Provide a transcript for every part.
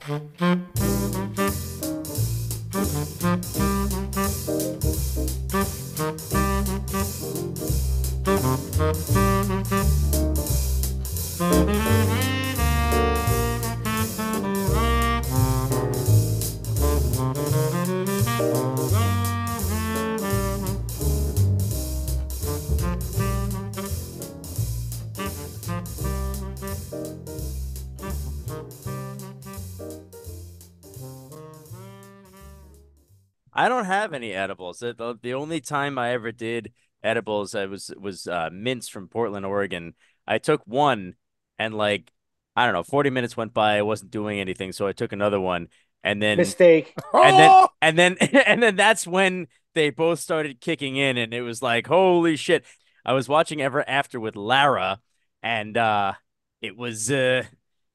I have any edibles. The, the, the only time I ever did edibles, I was was uh, mints from Portland, Oregon. I took one, and like I don't know, forty minutes went by. I wasn't doing anything, so I took another one, and then Mistake. and then and then and then that's when they both started kicking in, and it was like holy shit. I was watching Ever After with Lara, and uh, it was uh,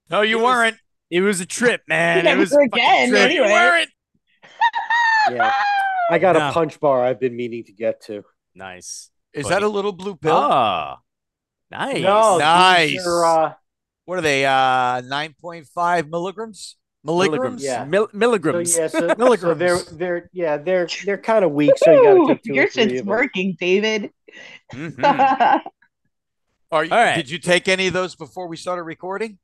No, you It weren't. it was a trip, man. Never it was again, trip. anyway. You weren't. Yeah. I got No. a punch bar I've been meaning to get to. Nice. Is Funny. that a little blue pill? Ah, nice. No, Nice. are, uh, What are they? Uh, nine point five milligrams. Milligrams. milligrams. Yeah. Mil- so milligrams. yeah, so, so they're they're yeah they're they're kind of weak, so you got to take two Your shit's working, David. Mhm. Are you, All right. Did you take any of those before we started recording?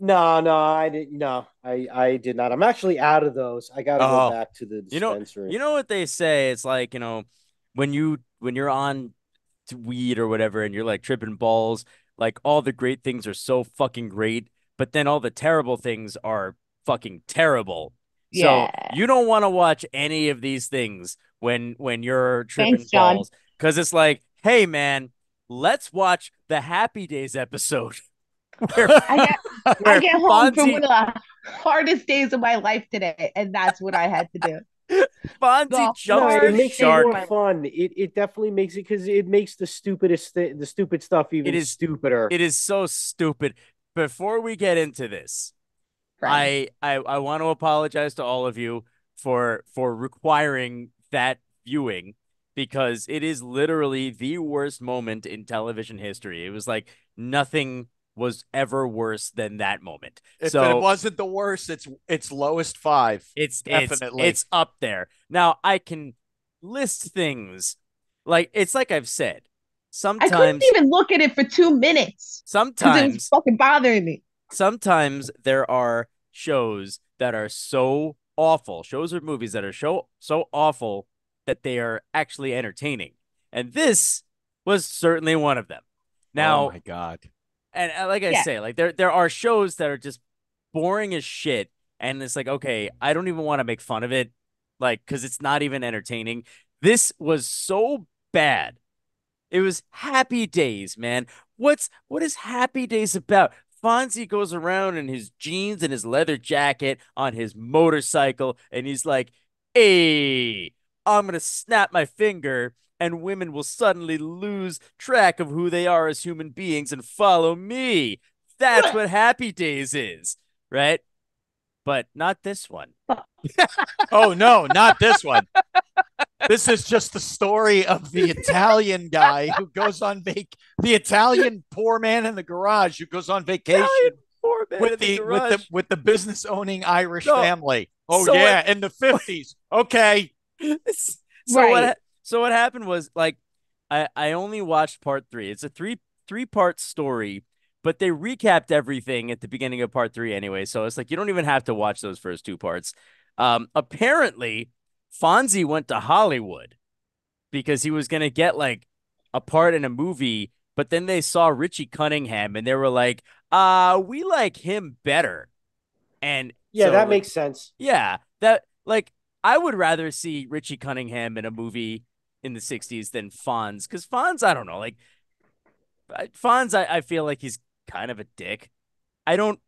No, no, I didn't. No, I I did not. I'm actually out of those. I got to Oh. go back to the dispensary. You know- You know what they say? It's like, you know, when you when you're on to weed or whatever and you're like tripping balls, like all the great things are so fucking great, but then all the terrible things are fucking terrible. Yeah. So you don't want to watch any of these things when when you're tripping Thanks, balls because it's like, hey man, let's watch the Happy Days episode. where, I get, I get home from one of the hardest days of my life today, and that's what I had to do. Fonzie No, jumps no, the it makes shark. it more fun. It it definitely makes it because it makes the stupidest thi- the stupid stuff even is- stupider. It is so stupid. Before we get into this, I, I I want to apologize to all of you for for requiring that viewing because it is literally the worst moment in television history. It was like nothing was ever worse than that moment. If so it wasn't the worst, it's it's lowest five. it's definitely. it's it's up there. Now I can list things like it's like I've said. Sometimes I couldn't even look at it for two minutes because it sometimes was fucking bothering me. sometimes there are shows that are so awful, shows or movies that are so so awful that they are actually entertaining. And this was certainly one of them. Oh now, oh my god. And uh, like I Yeah. say, like there there are shows that are just boring as shit and it's like, okay, I don't even want to make fun of it like cuz it's not even entertaining. This was so bad. It was Happy Days, man. What's what is Happy Days about? Fonzie goes around in his jeans and his leather jacket on his motorcycle, and he's like, "Hey, I'm gonna snap my finger, and women will suddenly lose track of who they are as human beings and follow me." That's what Happy Days is, right? But not this one. Oh no, not this one. This is just the story of the Italian guy who goes on vac the Italian poor man in the garage who goes on vacation Italian poor man in with the, with the with the business owning Irish No. family. Oh So yeah, in the fifties. Okay. so what Right. ha- so what happened was like I I only watched part 3. It's a 3 three part story, but they recapped everything at the beginning of part 3 anyway. So it's like you don't even have to watch those first two parts. Um apparently Fonzie went to Hollywood because he was going to get like a part in a movie, but then they saw Richie Cunningham and they were like, "Uh, we like him better." And yeah, so, that like, makes sense. yeah, that like I would rather see Richie Cunningham in a movie in the '60s than Fonz, because Fonz, I don't know, like Fonz, I, I feel like he's kind of a dick. I don't,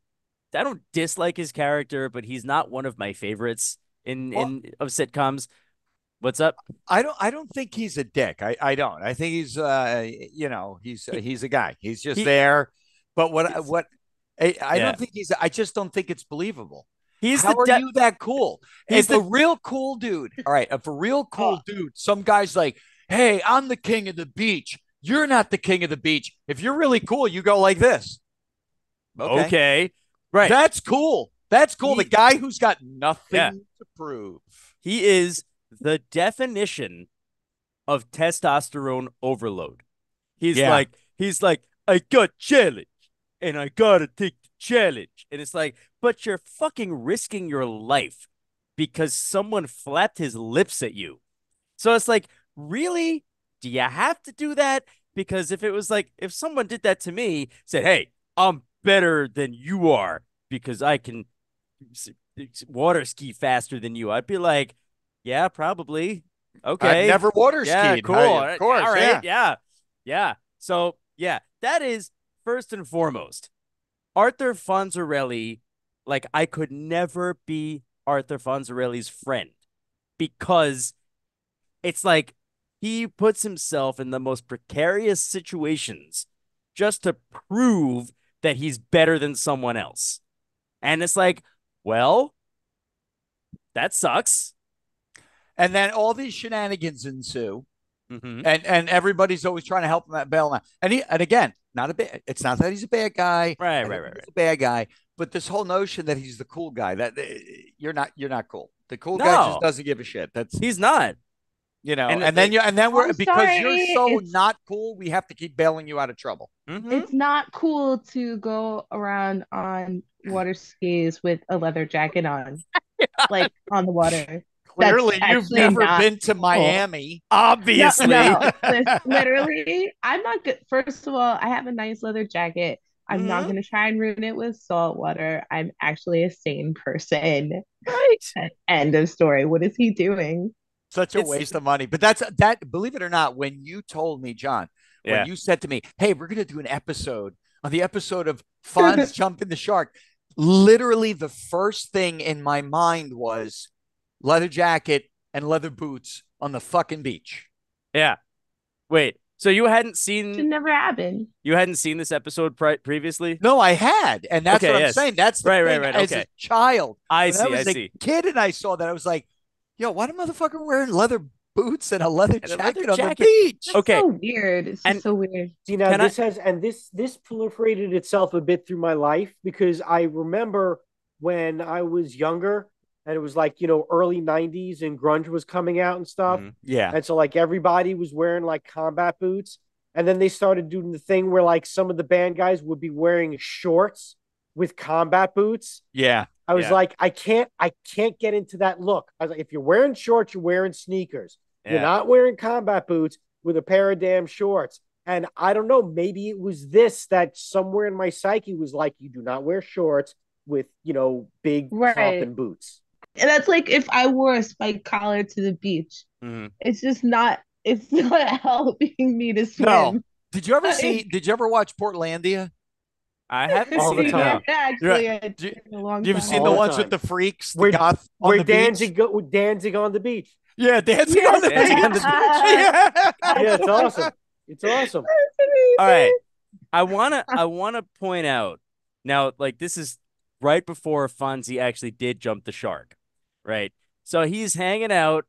I don't dislike his character, but he's not one of my favorites in Well- in of sitcoms. What's up? I don't I don't think he's a dick. I, I don't. I think he's uh you know, he's he's a guy. He's just He- there. But what what I, I Yeah. don't think he's I just don't think it's believable. He's How the are de- you that cool? He's If the- real cool dude, all right, if a real cool dude, some guy's like, hey, I'm the king of the beach. You're not the king of the beach. If you're really cool, you go like this. okay. right? That's cool. That's cool. He- the guy who's got nothing Yeah. to prove. He is the definition of testosterone overload. He's Yeah. like, he's like, I got challenged and I gotta take the challenge. And it's like, but you're fucking risking your life because someone flapped his lips at you. So it's like, really? Do you have to do that? Because if it was like, if someone did that to me, said, hey, I'm better than you are because I can water ski faster than you, I'd be like, yeah, probably. Okay. I've never water yeah, cool. I- of course. All right. yeah. Yeah. yeah. So, yeah, that is first and foremost. Arthur Fonzarelli, like, I could never be Arthur Fonzarelli's friend because it's like he puts himself in the most precarious situations just to prove that he's better than someone else. And it's like, well, that sucks. And then all these shenanigans ensue. Mhm. and and everybody's always trying to help him out bail now. And he and again, not a bit. It's not that he's a bad guy. Right, right, right, right. He's a bad guy, but this whole notion that he's the cool guy that uh, you're not you're not cool. The cool guy just doesn't give a shit. That's He's not. you know, and and, then you and then we're I'm because you're so not cool, we have to keep bailing you out of trouble. Mhm. It's not cool to go around on water skis with a leather jacket on, like on the water. Clearly, you've never not been to Miami. Obviously. No, no, literally, I'm not good. First of all, I have a nice leather jacket. I'm not Mhm. going to try and ruin it with salt water. I'm actually a sane person. Right. End of story. What is he doing? Such a It's- waste of money. But that's that. Believe it or not, when you told me, Jon, Yeah. when you said to me, "Hey, we're going to do an episode on the episode of Fonz jumping the shark," literally the first thing in my mind was leather jacket and leather boots on the fucking beach. Yeah. Wait. So you hadn't Should seen never happen. you hadn't seen this episode pri- previously? No, I had, and that's Okay, what I'm yes. saying. That's the Right, right, thing. right, As okay. a child, I when see. I I, was a see. kid and I saw that, I was like, "Yo, why the motherfucker wearing leather boots and a leather And a jacket on the beach?" It's Okay. so weird. It's And- so weird. You know, Can I- this has and this this proliferated itself a bit through my life because I remember when I was younger and it was like you know early '90s and grunge was coming out and stuff, Mhm. Yeah, and so like everybody was wearing like combat boots, and then they started doing the thing where like some of the band guys would be wearing shorts with combat boots. yeah. I was Yeah. like, I can't, I can't get into that look. I was like, if you're wearing shorts, you're wearing sneakers. You're not wearing combat boots with a pair of damn shorts. And I don't know, maybe it was this that somewhere in my psyche was like, you do not wear shorts with, you know, big Right. popping boots. And that's like if I wore a spike collar to the beach. Mhm. It's just not. It's not helping me to swim. No. Did you ever see? Did you ever watch Portlandia? I haven't All seen the it. time. Yeah, actually, I Do you- did a long Have you ever time. seen All the the ones time. with the freaks, the Where- goth on Where the beach? Danzig, go, dancing on the beach. Yeah, dancing Yeah, on the dancing beach. on the beach. yeah. Yeah, it's awesome. It's awesome. All right. I wanna I wanna point out now, like this is right before Fonzie actually did jump the shark, right? So he's hanging out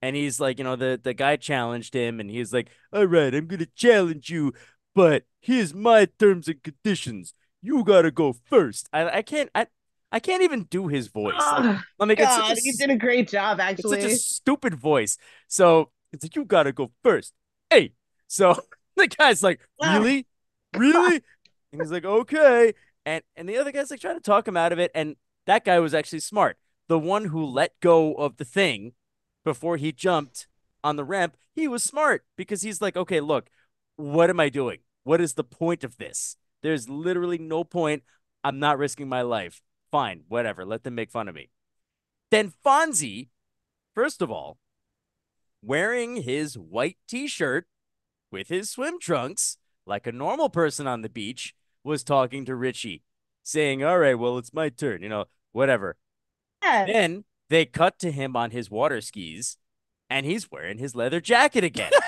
and he's like, you know, the the guy challenged him and he's like, all right, I'm gonna challenge you, but here's my terms and conditions. You gotta go first. I I can't I I can't even do his voice. Like, Oh, mean, God, a you did a great job, it's actually. such a stupid voice. So it's like, you gotta go first. Hey. So the guy's like, Ah. really? Really? And he's like, okay. And and the other guy's like trying to talk him out of it. And that guy was actually smart. The one who let go of the thing before he jumped on the ramp, he was smart because he's like, okay, look, what am I doing? What is the point of this? There's literally no point. I'm not risking my life. Fine, whatever. Let them make fun of me. Then Fonzie, first of all, wearing his white t shirt with his swim trunks, like a normal person on the beach, was talking to Richie, saying, All right, well, it's my turn, you know, whatever. Yeah. Then they cut to him on his water skis, and he's wearing his leather jacket again.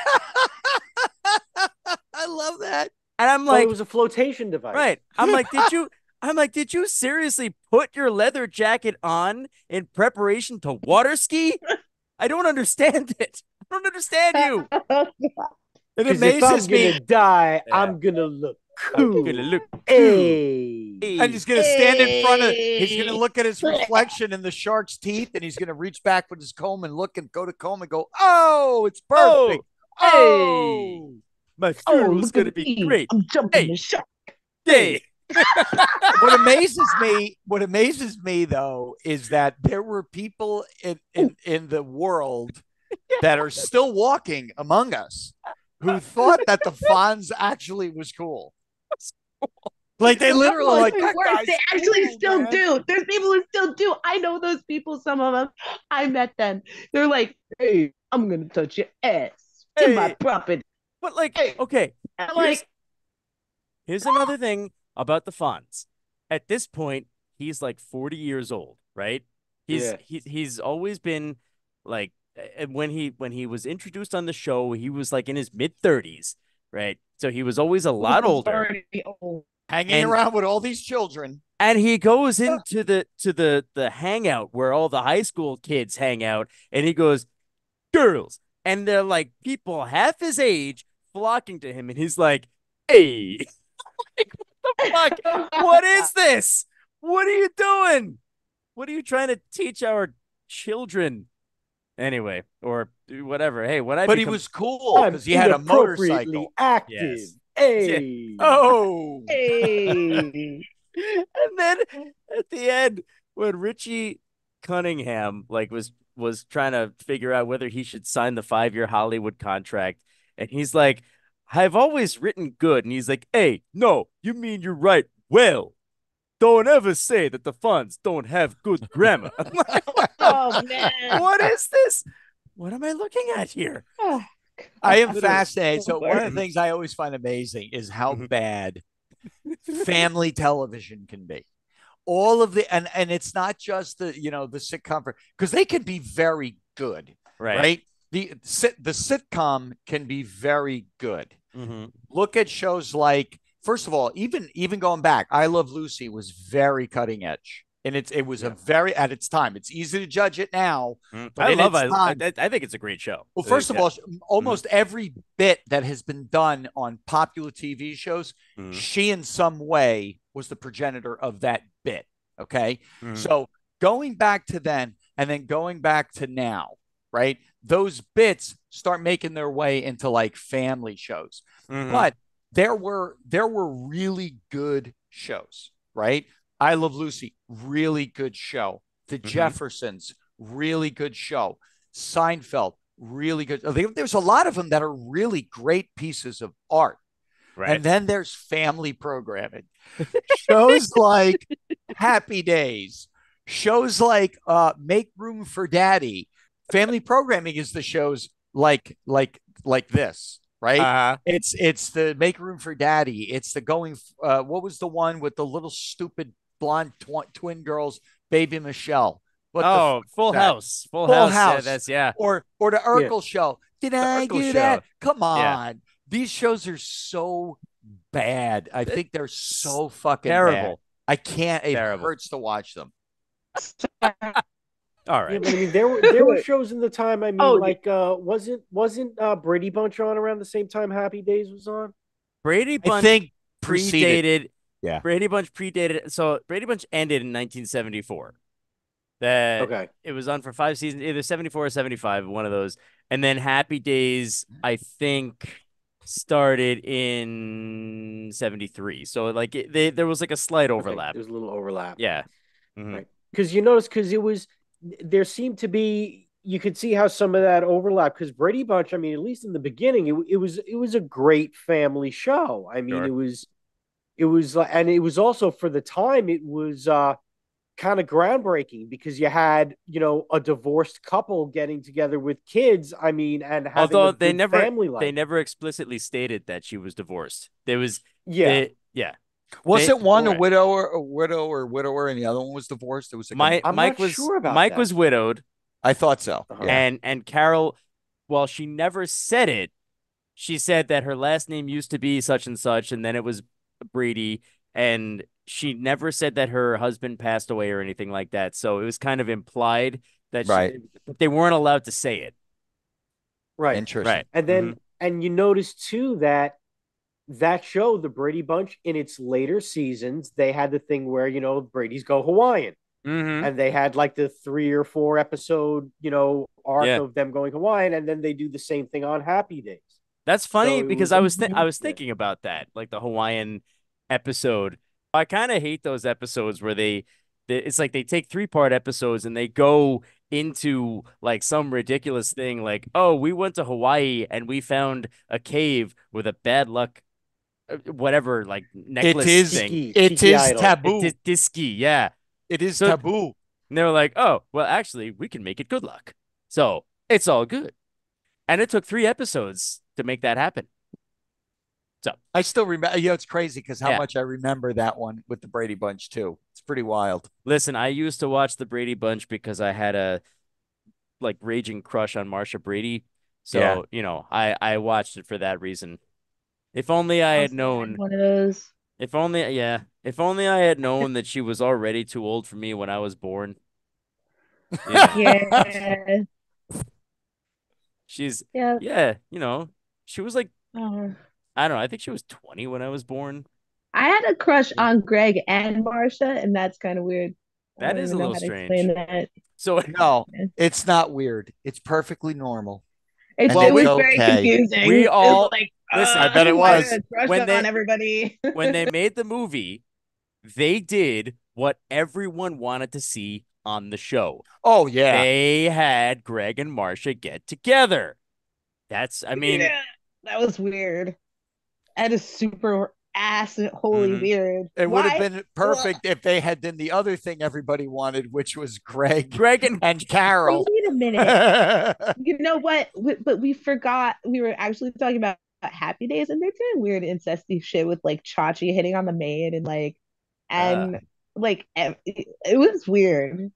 I love that. And I'm oh, Like, like, it was a flotation device. Right. I'm like, did you? I'm like, did you seriously put your leather jacket on in preparation to water ski? I don't understand it. I don't understand you. It Because if I'm me. gonna die, Yeah. I'm gonna look I'm gonna look cool. Hey. And he's gonna stand in front of. He's gonna look at his reflection in the shark's teeth, and he's gonna reach back with his comb and look and go to comb and go, "Oh, it's oh. perfect. Oh, My Oh, funeral's look gonna be me. great. I'm jumping the shark. Hey. what amazes me what amazes me though is that there were people in in, in the world that are still walking among us who thought that the Fonz actually was cool. Like they literally like that worse. guy's They actually cool, still man." do. There's people who still do. I know those people. Some of them. I met them. They're like, "Hey, I'm gonna touch your ass to my Hey. property." But like, Hey. okay, here's, like, here's another thing about the Fonz. At this point, he's like 40 years old, right? He's Yeah. he, he's always been like when he when he was introduced on the show, he was like in his mid 30s, right? So he was always a lot older. old?" hanging And- around with all these children. And he goes into the to the the hangout where all the high school kids hang out, and he goes, "Girls," and they're like people half his age flocking to him, and he's like, "Hey, like, what the fuck? what is this? What are you doing? What are you trying to teach our children?" Anyway, or whatever. Hey, what I But he was cool because he had a inappropriately motorcycle. active. Yes. Hey. Oh, Hey. and then at the end when richie cunningham like was was trying to figure out whether he should sign the five-year hollywood contract and he's like i've always written good and he's like hey no you mean you're right well don't ever say that the Fonz don't have good grammar like, oh man. what is this what am i looking at here I am fascinated. So one of the things I always find amazing is how Mhm. bad family television can be. All of the and and it's not just the you know the sitcom because they can be very good, right, right? The sit the sitcom can be very good. Mhm. Look at shows like first of all, even even going back, I Love Lucy was very cutting edge. And it's it was a very at its time. It's easy to judge it now. But i love it I, I think it's a great show Well, first of Yeah. all, almost every bit that has been done on popular TV shows, Mhm. she in some way was the progenitor of that bit. Okay. So going back to then and then going back to now, right? Those bits start making their way into like family shows. Mhm. But there were there were really good shows, right? I Love Lucy, really good show. The Mhm. Jeffersons, really good show. Seinfeld, really good. There's a lot of them that are really great pieces of art. right And then there's family programming. shows like Happy Days, shows like uh, Make Room for Daddy. Family programming is the shows like like like this, right? uh-huh. It's it's the Make Room for Daddy. It's the going. Uh, what was the one with the little stupid blonde tw- twin girls, Baby Michelle? What the oh, Full that? House. Full, Full House. Yeah, that's yeah. or or the Urkel show. Did I Urkel do that? Come on. Yeah. These shows are so bad. I think they're so fucking bad. Terrible. I can't. It Terrible. hurts to watch them. All Yeah, right. I mean, there were there were shows in the time. I mean, Oh, like uh, wasn't wasn't uh, Brady Bunch on around the same time Happy Days was on? Brady Bunch I think preceded. predated. Yeah. Brady Bunch predated. So Brady Bunch ended in 1974. That Okay, it was on for five seasons, either 74 or 75, one of those. And then Happy Days, I think, started in 73. So like it, they, there was like a slight Okay, overlap. There's a little overlap. Yeah. Mhm. Right. because you notice because it was there seemed to be you could see how some of that overlap because Brady Bunch. I mean, at least in the beginning, it, it was it was a great family show. I mean, Sure. it was it was and it was also for the time it was uh kind of groundbreaking because you had you know a divorced couple getting together with kids. I mean, and having Although a they never family life. they never explicitly stated that she was divorced. There was yeah. they- yeah. Wasn't They- one a right. widower, a widow or widower, and the other one was divorced? It was a My, I'm Mike not was sure about Mike that. was widowed. I thought so. Uh-huh. And and Carol, while she never said it, she said that her last name used to be such and such, and then it was Brady, and she never said that her husband passed away or anything like that. So it was kind of implied that she- but they weren't allowed to say it. right. Interesting. Right. And then and you notice too that that show, the Brady Bunch, in its later seasons, they had the thing where you know Brady's go Hawaiian, Mm-hmm. and they had like the three or four episode you know arc Yeah. of them going Hawaiian, and then they do the same thing on Happy Days. That's funny So because was I was th- I was thinking about that, like the Hawaiian episode. I kind of hate those episodes where they, they it's like they take three part episodes and they go into like some ridiculous thing like, oh, we went to Hawaii and we found a cave with a bad luck, whatever, like necklace is- thing. Tiki- It Tiki is Idol. taboo. Dis- Disky, yeah. It is So- taboo. And they were like, oh, well, actually, we can make it good luck. So it's all good. And it took three episodes to make that happen. So I still remember. You know, it's crazy because how Yeah. much I remember that one with the Brady Bunch too. It's pretty wild. Listen, I used to watch the Brady Bunch because I had a like raging crush on Marsha Brady. So, Yeah. you know, I I watched it for that reason. If only I had known, one of those. if only, yeah, if only I had known that she was already too old for me when I was born. You know, Yeah, she's, yeah. yeah, you know, she was like, Uh, I don't know, I think she was 20 when I was born. I had a crush on Greg and Marsha, and that's kind of weird. I That don't is even a little how to strange. explain that. So, No, it's not weird. It's perfectly normal. It's, Well, it was it's very okay. confusing. We all- like, listen, I bet it uh, was. I crush When on they- everybody. when they made the movie, they did what everyone wanted to see on the show. Oh yeah. They had Greg and Marsha get together. That's, I mean, Yeah, that was weird. That is super ass and holy Mhm. weird. It would have been perfect if they had done the other thing everybody wanted, which was Greg Greg and and Carol. Wait a minute. You know what? We- But we forgot we were actually talking about Happy Days, and they're doing weird incesty shit with like Chachi hitting on the maid and like, and like it, it was weird.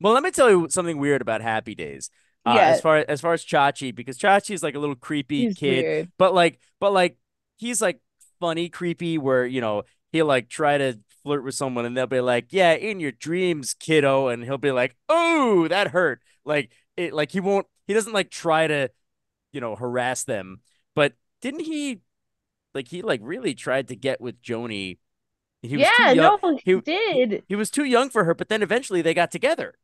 well, let me tell you something weird about Happy Days. Uh, Yeah. as far as far as Chachi, because Chachi is like a little creepy He's kid, weird. but like, but like, he's like funny, creepy, where you know he'll like try to flirt with someone, and they'll be like, "Yeah, in your dreams, kiddo," and he'll be like, "Oh, that hurt." Like it, like he won't, he doesn't like try to, you know, harass them. But didn't he, like, he like really tried to get with Joanie? He was yeah, too young. no, he he- did. He was too young for her, but then eventually they got together.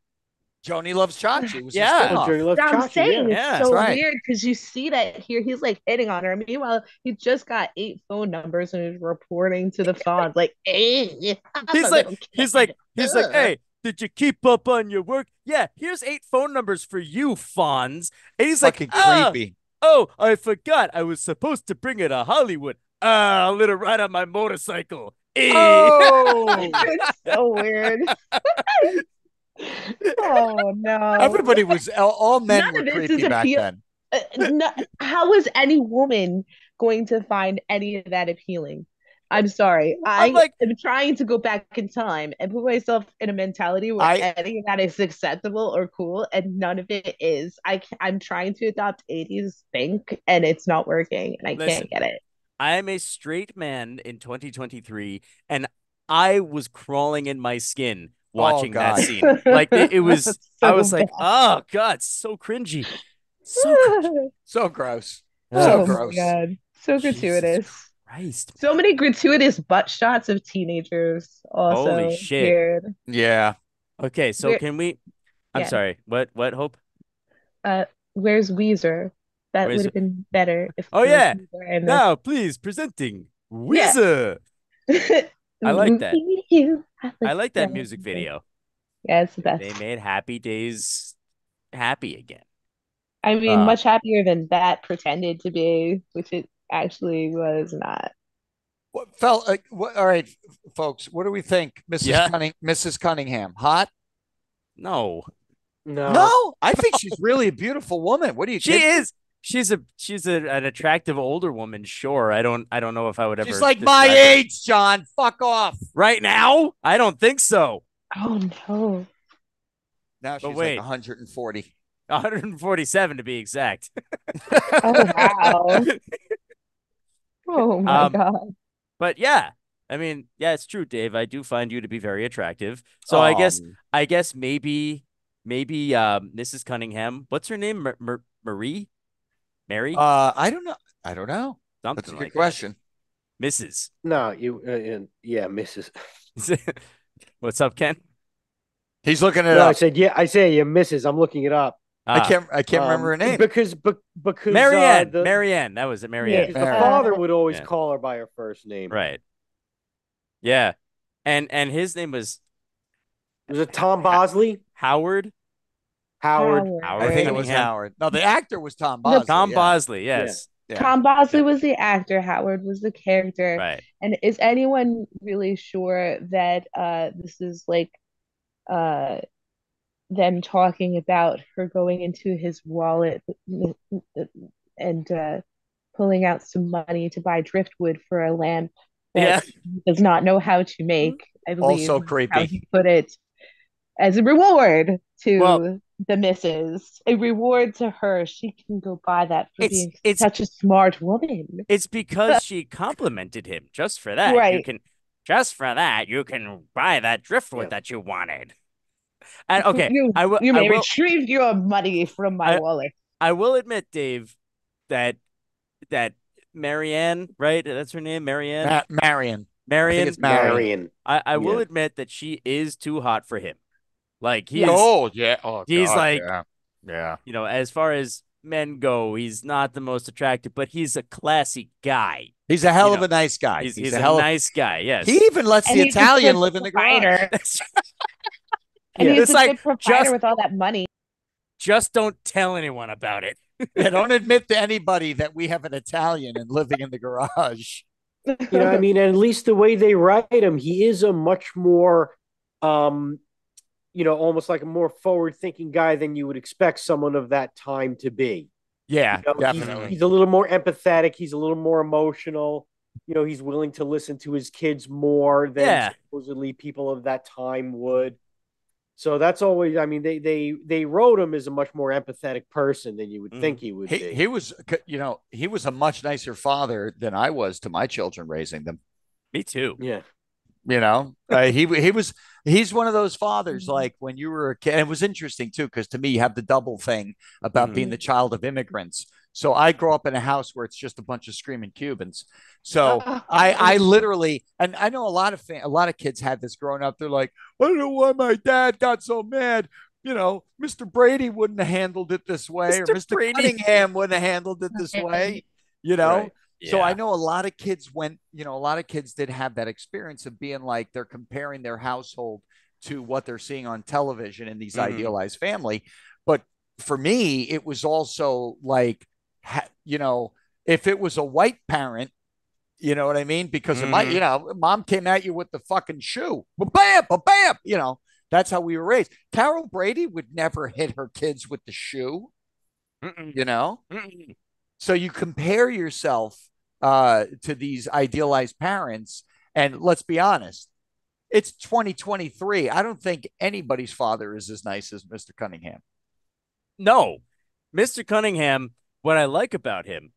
Joanie loves Chachi. Was Yeah. spin-off. Joanie Loves I'm Chachi, saying yeah. Yeah, so right. weird because you see that here he's like hitting on her. Meanwhile, he just got eight phone numbers and is reporting to the phone like, "Hey, I'm He's like, he's like, he's like, hey, did you keep up on your work? Yeah, here's eight phone numbers for you, Fonz. And he's like, Fucking "Ah, creepy. Oh, I forgot. I was supposed to bring it to Hollywood. Ah, I'll let her ride on my motorcycle. Eh. Oh, it's so weird. oh no! everybody was all, men None were of this is creepy back appeal- then. Uh, no, how is any woman going to find any of that appealing? I'm sorry. I I'm like- am trying to go back in time and put myself in a mentality where I- any of that is acceptable or cool, and none of it is. I I'm trying to adopt 80s think, and it's not working, and I Listen. can't get it. I am a straight man in 2023, and I was crawling in my skin oh, watching that Oh, God. scene. Like it, it was, I So was like, oh god, so cringy, so cringy. So gross. oh So my gross. god, so Jesus gratuitous. Christ. So many gratuitous butt shots of teenagers. Also Holy shit. weird. Yeah. Okay, so We're- can we? I'm Yeah. sorry. What? What? Hope? Uh, where's Weezer? That would have been better if. Oh, yeah. Weezer in this. Now, please presenting Weezer. I like that. You, I like that Yeah. music video. Yeah, it's the best. They made Happy Days happy again. I mean, uh, much happier than that pretended to be, which it actually was not. What felt like uh, what all right, folks, what do we think? Mrs. Yeah. Cunning Mrs. Cunningham. Hot? No, No. No, I think she's really a beautiful woman. What do you she kidding? is. She's a she's a, an attractive older woman. Sure, I don't I don't know if I would ever. She's like my describe her- age, Jon. Fuck off. right now. I don't think so. Oh no. Now she's wait. like 140. 147 to be exact. Oh wow. Oh my Um, God. But yeah, I mean, yeah, it's true, Dave. I do find you to be very attractive. So I guess Um, I guess maybe maybe um Mrs. Cunningham. What's her name? Mar- Mar- Marie? Mary? uh I don't know. I don't know. Something That's a good like that. question. Mrs. No, you. Uh, uh, yeah, Mrs. What's up, Ken? He's looking it No, I said yeah. I say yeah, Mrs. I'm looking it up. I Ah, can't. I can't remember her Um, name. because be, because Marianne. Uh, the, Marianne. That was it. Marianne. because the father would always Yeah. call her by her first name. Right. Yeah. And and his name was Was it Tom Bosley? Howard. Howard. Howard I think it was Cunningham. Howard. No, the actor was Tom Bosley. Tom yeah. Bosley. Yes. Yeah. Tom Bosley was the actor. Howard was the character. Right. And is anyone really sure that uh this is like uh them talking about her going into his wallet and uh pulling out some money to buy driftwood for a lamp Yeah. that he does not know how to make, I believe. Also creepy. How he put it as a reward to Well- the missus. A reward to her. She can go buy that for It's- being it's- such a smart woman. It's because she complimented him. Just for that, Right. you can. Just for that, you can buy that driftwood Yeah. that you wanted. And okay, you, I will. you I may will. retrieve your money from my I- wallet. I will admit, Dave, that that Marianne, right? That's her name, Marianne. Ma- Marion. Marianne. it's Marion. Marion. I, I will Yeah. admit that she is too hot for him. Like he Yes. Oh yeah. Oh, He's God, like- yeah. yeah. you know, as far as men go, he's not the most attractive, but he's a classy guy. He's a hell You of know, a nice guy. He's, He's, he's a a, hell of. nice guy. Yes. He even lets And the Italian live in the garage. provider. And Yeah. he's It's a like, good provider just- with all that money. Just don't tell anyone about it. Yeah, don't admit to anybody that we have an Italian and living in the garage. You know, I mean, at least the way they write him, he is a much more, um, you know, almost like a more forward-thinking guy than you would expect someone of that time to be. Yeah, You know, he's- definitely. He's, a little more empathetic. He's a little more emotional. You know, he's willing to listen to his kids more than Yeah. supposedly people of that time would. So that's always. I mean, they they they wrote him as a much more empathetic person than you would Mhm. think he would He, be. he was, you know, he was a much nicer father than I was to my children raising them. Me too. yeah. You know, uh, he he was he's one of those fathers. Like when you were a kid, and it was interesting too because to me, you have the double thing about being the child of immigrants. So I grew up in a house where it's just a bunch of screaming Cubans. So I I literally and I know a lot of fa- a lot of kids had this growing up. They're like, I don't know why my dad got so mad. You know, Mr. Brady wouldn't have handled it this way, or Mr. Mr. Brady. Cunningham wouldn't have handled it this way. You know, Right. so I know a lot of kids went, you know, a lot of kids did have that experience of being like they're comparing their household to what they're seeing on television in these Mhm. idealized family. But for me, it was also like, ha- you know, if it was a white parent, you know what I mean? Because it might, Mhm. you know, mom came at you with the fucking shoe, bam, bam, you know, that's how we were raised. Carol Brady would never hit her kids with the shoe, Mm-mm. you know? Mm-mm. So you compare yourself uh, to these idealized parents, and let's be honest, it's 2023. I don't think anybody's father is as nice as Mr. Cunningham. No, Mr. Cunningham. What I like about him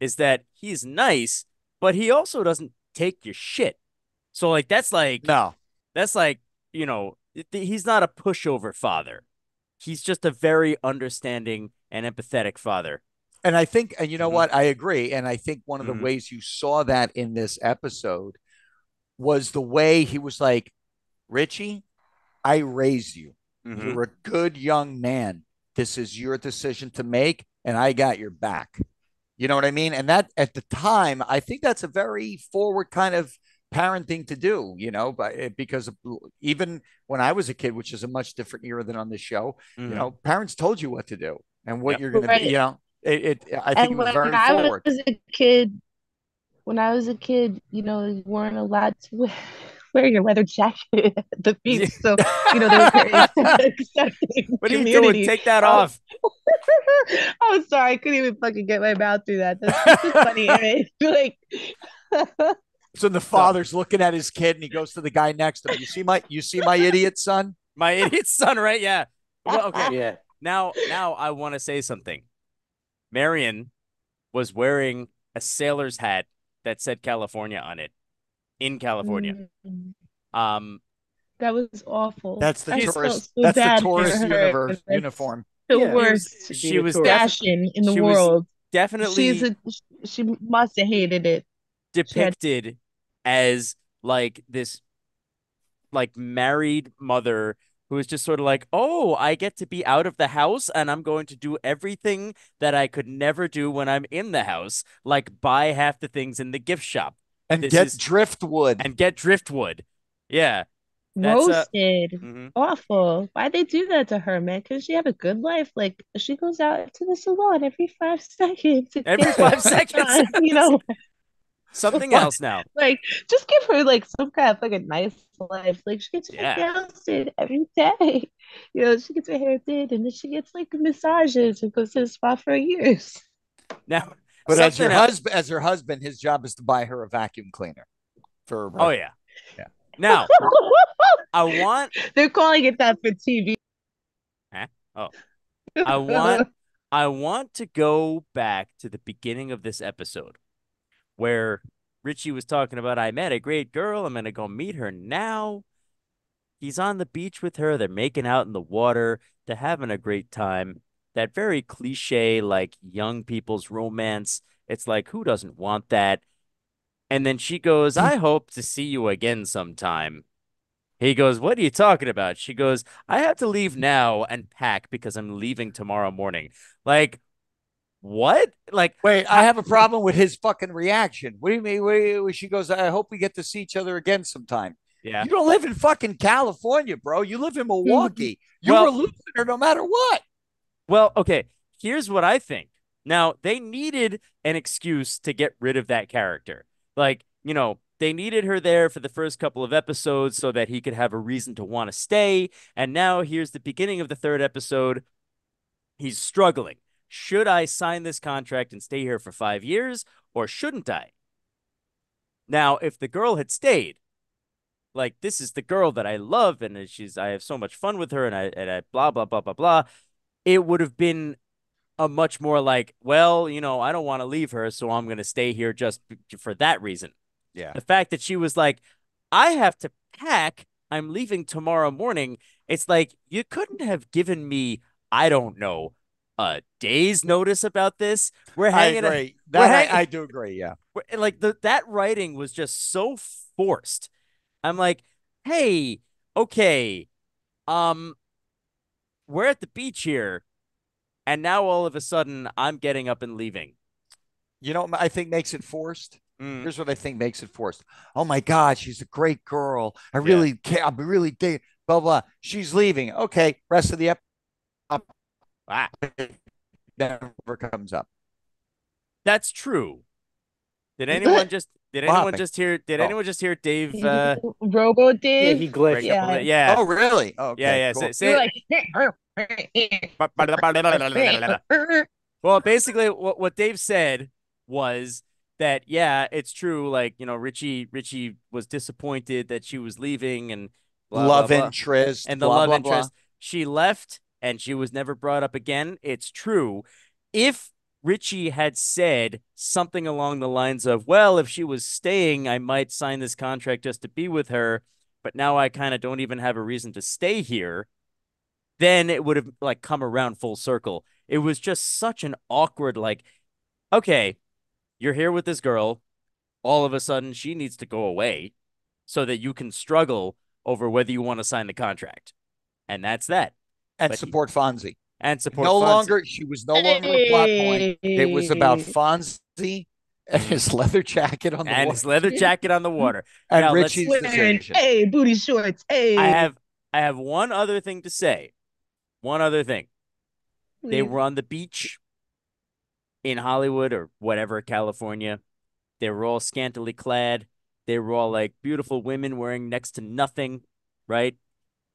is that he's nice, but he also doesn't take your shit. So like that's like No, that's like you know he's not a pushover father. He's just a very understanding and empathetic father. and I think, and you know Mhm. what? I agree. And I think one of the Mhm. ways you saw that in this episode was the way he was like, Richie, I raised you. Mhm. You're a good young man. This is your decision to make, and I got your back. You know what I mean? And that at the time, I think that's a very forward kind of parenting to do, you know, but because even when I was a kid, which is a much different era than on this show, Mhm. you know, parents told you what to do and what Yep. you're going Right. to be, you know, it, it I think and it was when very I forward. was a kid, when I was a kid, you know, you weren't allowed to wear, wear your leather jacket at the beach. So, you know, they were very accepting What are you community. doing? Take that Oh. off. I'm oh, sorry, I couldn't even fucking get my mouth through that. That's such a funny image. Like, So the father's looking at his kid and he goes to the guy next to him. You see my you see my idiot son? My idiot son, right? Yeah. Well, okay. Yeah. Now, now I want to say something. Marion was wearing a sailor's hat that said California on it in California. mm, Um, that was awful. That's the I tourist so that's the for tourist universe That's uniform. The Yeah, worst she was tourist. fashion in the she was world. definitely She's a, she must have hated it. depicted as like this like married mother who is just sort of like, "Oh, I get to be out of the house and I'm going to do everything that I could never do when I'm in the house, like buy half the things in the gift shop and This get is- driftwood. and get driftwood." Yeah. That's, uh, Roasted. mhm. Awful. Why'd they do that to her, man? Could she have a good life? Like she goes out to the salon every five seconds. Every five seconds. done, You know, Something else now. like just give her like some kind of like a nice life. Like she gets her Yeah. nails did every day. You know, she gets her hair did and then she gets like massages and goes to the spa for years. Now, but as her something else- husband, as her husband, his job is to buy her a vacuum cleaner. For her. Oh yeah. Yeah. Now, I want They're calling it that for TV. Huh? Oh, I want I want to go back to the beginning of this episode where Richie was talking about I met a great girl. I'm gonna go meet her now. He's on the beach with her. They're making out in the water. They're having a great time. That very cliche, like young people's romance. It's like, who doesn't want that? And then she goes, I hope to see you again sometime. He goes, What are you talking about? She goes, I have to leave now and pack because I'm leaving tomorrow morning. Like, what? Like, Wait, I have a problem with his fucking reaction. What do you mean? What do you- she goes, I hope we get to see each other again sometime. yeah. You don't live in fucking California, bro. You live in Milwaukee. You Well- a loser no matter what. Well, okay. Here's what I think. Now, they needed an excuse to get rid of that character. Like, you know, they needed her there for the first couple of episodes so that he could have a reason to want to stay. And now here's the beginning of the third episode. He's struggling. Should I sign this contract and stay here for five years, or shouldn't I? Now, if the girl had stayed, like this is the girl that I love, and she's I have so much fun with her, and I and I blah blah blah blah blah, it would have been a much more like, well, you know, I don't want to leave her, so I'm gonna stay here just for that reason. Yeah. The fact that she was like, I have to pack, I'm leaving tomorrow morning. It's like you couldn't have given me, I don't know, a day's notice about this. We're I hanging a- agree. we're That I, I do agree. Yeah. Like the that writing was just so forced. I'm like, hey, okay, um, we're at the beach here, and now all of a sudden I'm getting up and leaving. You know what I think makes it forced? Mm. Here's what I think makes it forced. Oh my God, she's a great girl. I really care. I'm really dig. Blah blah. She's leaving. Okay. Rest of the episode Ah, never comes up. that's true. Did anyone just did What anyone happened? just hear did Oh. anyone just hear Dave uh Robo Yeah, did. he break glitched. Yeah. Yeah. Oh really? Oh, okay, yeah, yeah. cool. Say, say like, Well, basically, what what Dave said was that yeah, it's true. Like you know, Richie Richie was disappointed that she was leaving and blah, blah, love blah. interest and the blah, love blah, blah. interest. She left and she was never brought up again. It's true. If Richie had said something along the lines of, "Well, if she was staying, I might sign this contract just to be with her, but now I kind of don't even have a reason to stay here." Then it would have like come around full circle. It was just such an awkward like, okay, you're here with this girl, all of a sudden she needs to go away so that you can struggle over whether you want to sign the contract. And that's that. and but he- support Fonzie. And support no Fonzie. longer she was no longer a plot point. It was about Fonzie and his leather jacket on the water. and wall his leather jacket on the water. and Now, Richie's wearing, decision. hey, booty shorts, hey. I have I have one other thing to say. One other thing. They were on the beach in Hollywood or whatever, California. They were all scantily clad. They were all like beautiful women wearing next to nothing, right?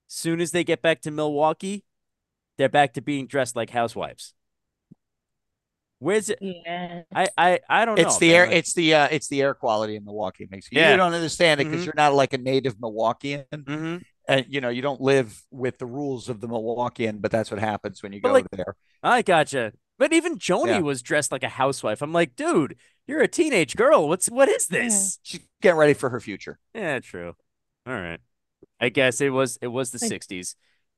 Soon as they get back to Milwaukee, they're back to being dressed like housewives. Where's it? Yeah. I I I don't know. It's the man. air. Like, It's the uh, it's the air quality in Milwaukee makes you. Yeah. You don't understand it because Mhm. you're not like a native Milwaukeean, mhm. and you know you don't live with the rules of the Milwaukeean. But that's what happens when you But, go like, there. I gotcha. But even Joanie Yeah. was dressed like a housewife. I'm like, dude, you're a teenage girl. What's what is this? She's getting ready for her future. Yeah, true. All right. I guess it was it was the Like- 60s.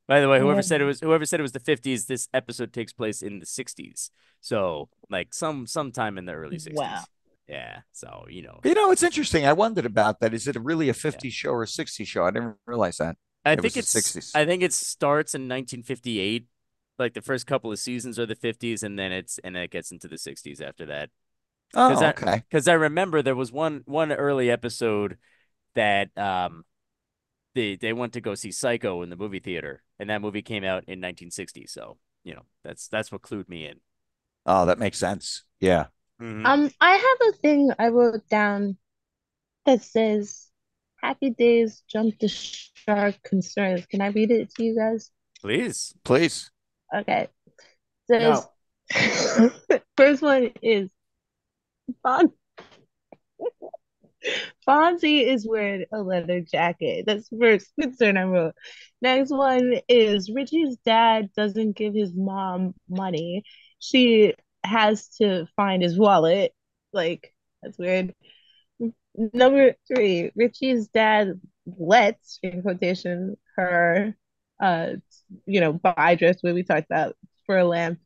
By the way, whoever Yeah. said it was whoever said it was the 50s, this episode takes place in the 60s. So, like some sometime in the early 60s. Wow. Yeah. So you know, You know, it's interesting. I wondered about that. Is it really a 50 show or a 60 show? I didn't realize that. I It think it's 60s. I think it starts in 1958. Like the first couple of seasons are the 50s, and then it's and then it gets into the 60s after that. Oh, 'Cause I- okay. Because I remember there was one one early episode that um they they went to go see Psycho in the movie theater, and that movie came out in 1960. So you know that's that's what clued me in. Oh, that makes sense. Yeah. Mhm. Um, I have a thing I wrote down that says Happy Days Jump the Shark Concerns. Can I read it to you guys? Please. Please. Okay. Says first one is Fon Fonzie is wearing a leather jacket. That's first concern I wrote. Next one is Richie's dad doesn't give his mom money. She has to find his wallet. Like, that's weird. Number three, Richie's dad lets, in quotation, her uh you know, buy dress what we talked about for a lamp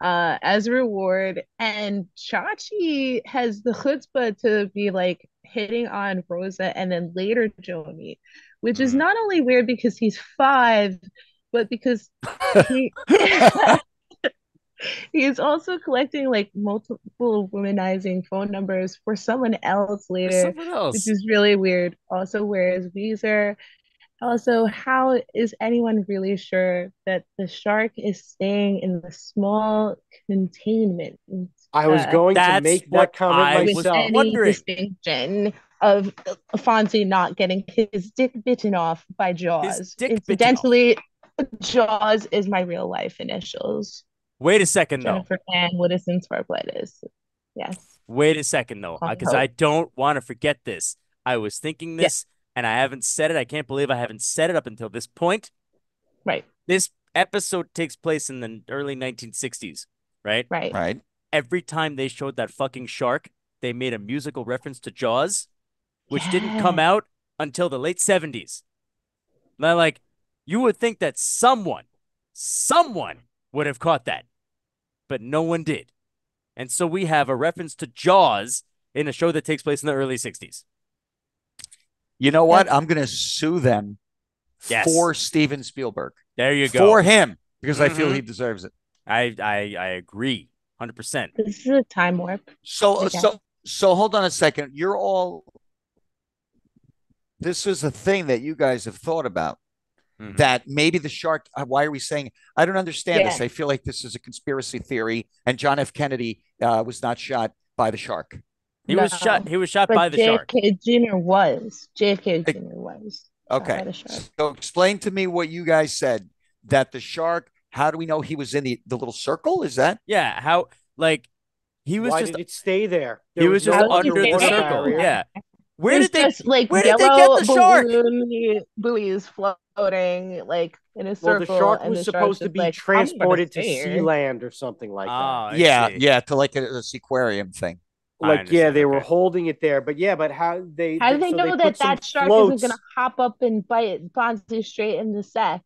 uh as a reward. And Chachi has the chutzpah to be like hitting on Rosa and then later Joanie, which is Mhm. not only weird because he's five, but because he he is also collecting like multiple womanizing phone numbers for someone else later, someone else. which is really weird. Also, where is Weezer? Also, how is anyone really sure that the shark is staying in the small containment? I was uh, going to make that comment I was with myself. any wondering. distinction of Fonzie not getting his dick bitten off by Jaws. dick bitten off. Incidentally, Jaws is my real life initials. Wait a second though. Jennifer Ann Woodison Sparklettis. Yes. Wait a second though, because hope. I don't want to forget this. I was thinking Yeah. this, and I haven't said it. I can't believe I haven't said it up until this point. Right. This episode takes place in the early 1960s, right? Right. Right. Every time they showed that fucking shark, they made a musical reference to Jaws, which didn't come out until the late 70s. Now, like, you would think that someone, someone would have caught that, but no one did. And so we have a reference to Jaws in a show that takes place in the early 60s. You know what? I'm going to sue them Yes. for Steven Spielberg. There you go. For him because I feel Mhm. he deserves it. I, I, I agree 100%. This is a time warp. So so so hold on a second. You're all this is a thing that you guys have thought about Mhm. that maybe the shark uh, why are we saying I don't understand this. I feel like this is a conspiracy theory and John F Kennedy uh, was not shot by the shark. He was shot. He was shot But by the shark. JFK Jr. was. JFK Jr. was. Okay. So explain to me what you guys said that the shark how do we know he was in the, the little circle? Is that Yeah. How, like, he was Why just, did it stay there? he There was just How under the circle. there? Yeah. Where There's did they, just like where did they get the shark? balloon buoys floating like in a circle. Well, the shark was the shark's supposed to be like, transported to stay sea land or something like Oh, that. I yeah, see. yeah, to like a, a aquarium thing. I Like, yeah, understand, they were holding it there, but yeah, but how they How do they so know put that that shark floats- isn't gonna hop up and bite Fonzie straight in the sack?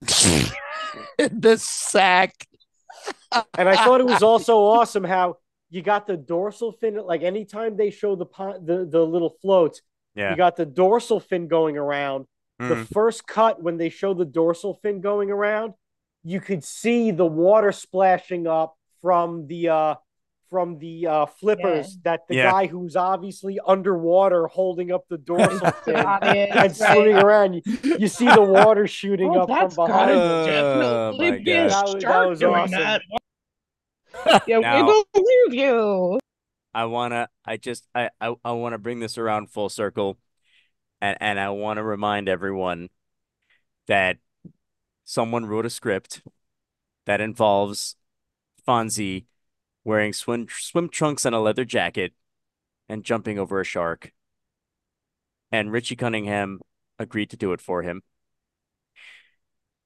the sack. And I thought it was also awesome how you got the dorsal fin. Like anytime they show the pond, the the little floats, Yeah. you got the dorsal fin going around. The Mhm. first cut when they show the dorsal fin going around, you could see the water splashing up from the uh from the uh flippers that the Yeah. guy who's obviously underwater holding up the dorsal fin Obvious, and right? swimming around. You, you see the water shooting Oh, up from that's behind. gotta Oh, definitely my be a gosh. That was- that shark was doing awesome. that. Yeah, Now- we believe you. I wanna I just I I, I wanna bring this around full circle and and I wanna remind everyone that someone wrote a script that involves Fonzie wearing swim swim trunks and a leather jacket and jumping over a shark. And Richie Cunningham agreed to do it for him.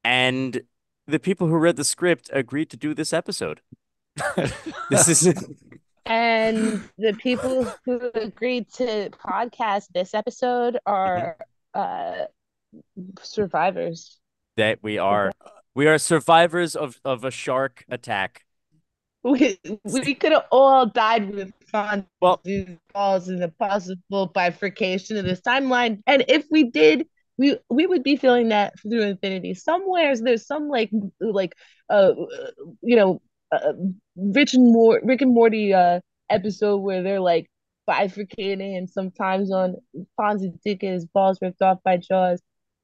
And the people who read the script agreed to do this episode. This is And the people who agreed to podcast this episode are uh survivors. that we are we are survivors of of a shark attack. We we could have all died with Fonzie's Well- balls in the possible bifurcation of this timeline. And if we did, we we would be feeling that through infinity. Somewhere there's some like like uh you know uh, Rich and Mor Rick and Morty uh episode where they're like bifurcating and sometimes on Fonzie did get his balls ripped off by Jaws,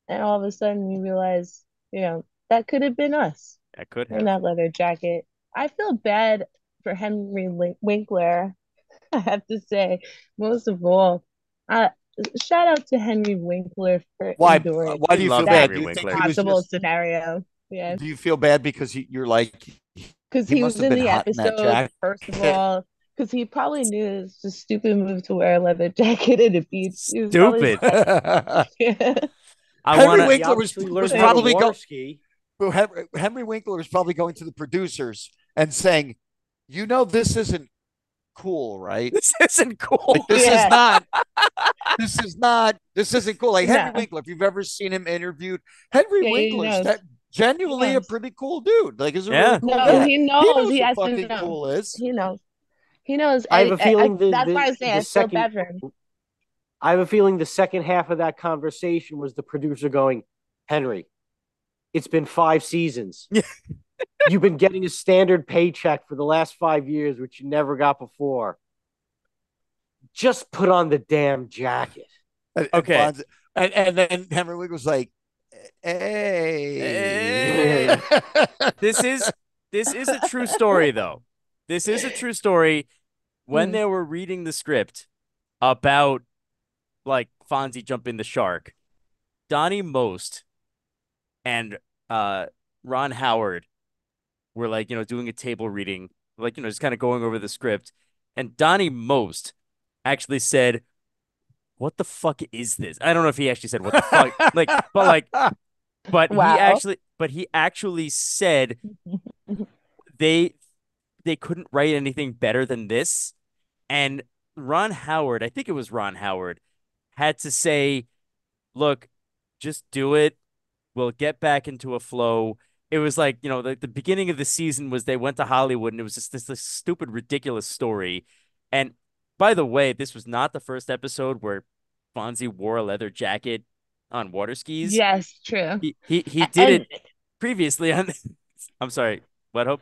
and all of a sudden you realize you know that could have been us That could have. in that leather jacket. I feel bad for Henry Winkler. I have to say, most of all, uh, shout out to Henry Winkler for Why? enduring Why do you Love feel bad? Henry Do you think Winkler. he was possible just- scenario. Yeah, do you feel bad because he, you're like, because He he, was in the hot in episode. First of all, because he probably knew it was a stupid move to wear a leather jacket at a beach. He probably- Stupid. Yeah. I Henry want to. Winkler was- was learned how to probably go- water ski. Well, Henry, Henry Winkler is probably going to the producers and saying, "You know, this isn't cool, right? This isn't cool. Like, this Yeah. is not. This is not. This isn't cool." Like Henry No. Winkler, if you've ever seen him interviewed, Henry Yeah, he Winkler's that genuinely a pretty cool dude. Like, is a Yeah. really cool No, guy. he He knows. knows He what has to fucking know. cool is. He knows. He knows. I have and a feeling the- that's the- why I say the I feel second- bad for him. I have a feeling the second half of that conversation was the producer going, Henry, it's been five seasons. Yeah. You've been getting a standard paycheck for the last five years, which you never got before. Just put on the damn jacket. And- and Okay. Fonzie- and and then Henry Winkler was like, "Hey." this is this is a true story though. This is a true story. When Hmm. they were reading the script about like Fonzie jumping the shark, Donnie Most and uh Ron Howard were like, you know, doing a table reading, like, you know, just kind of going over the script. And Donnie Most actually said, What the fuck is this? I don't know if he actually said what the fuck, like, but like, but Wow. he actually, but he actually said they they couldn't write anything better than this. And Ron Howard, I think it was Ron Howard, had to say, look, just do it. We'll get back into a flow. It was like, you know, the, the beginning of the season was they went to Hollywood and it was just this, this stupid, ridiculous story. And by the way, this was not the first episode where Fonzie wore a leather jacket on water skis. Yes, true. He he, he did And- it previously on I'm sorry. What hope?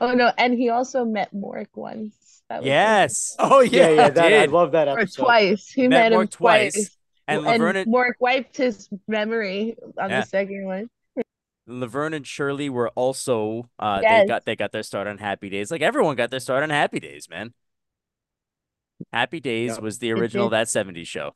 Oh no, and he also met Mork once. That was Yes. oh Yeah, yeah, yeah, that, I love that Or episode. twice. He Met met, him Mork twice. twice. And And Laverne and Mork wiped his memory on Yeah. the second one. Laverne and Shirley were also uh they got they got their start on Happy Days. Like everyone got their start on Happy Days, man. Happy Days Yep. was the original. That 70s show.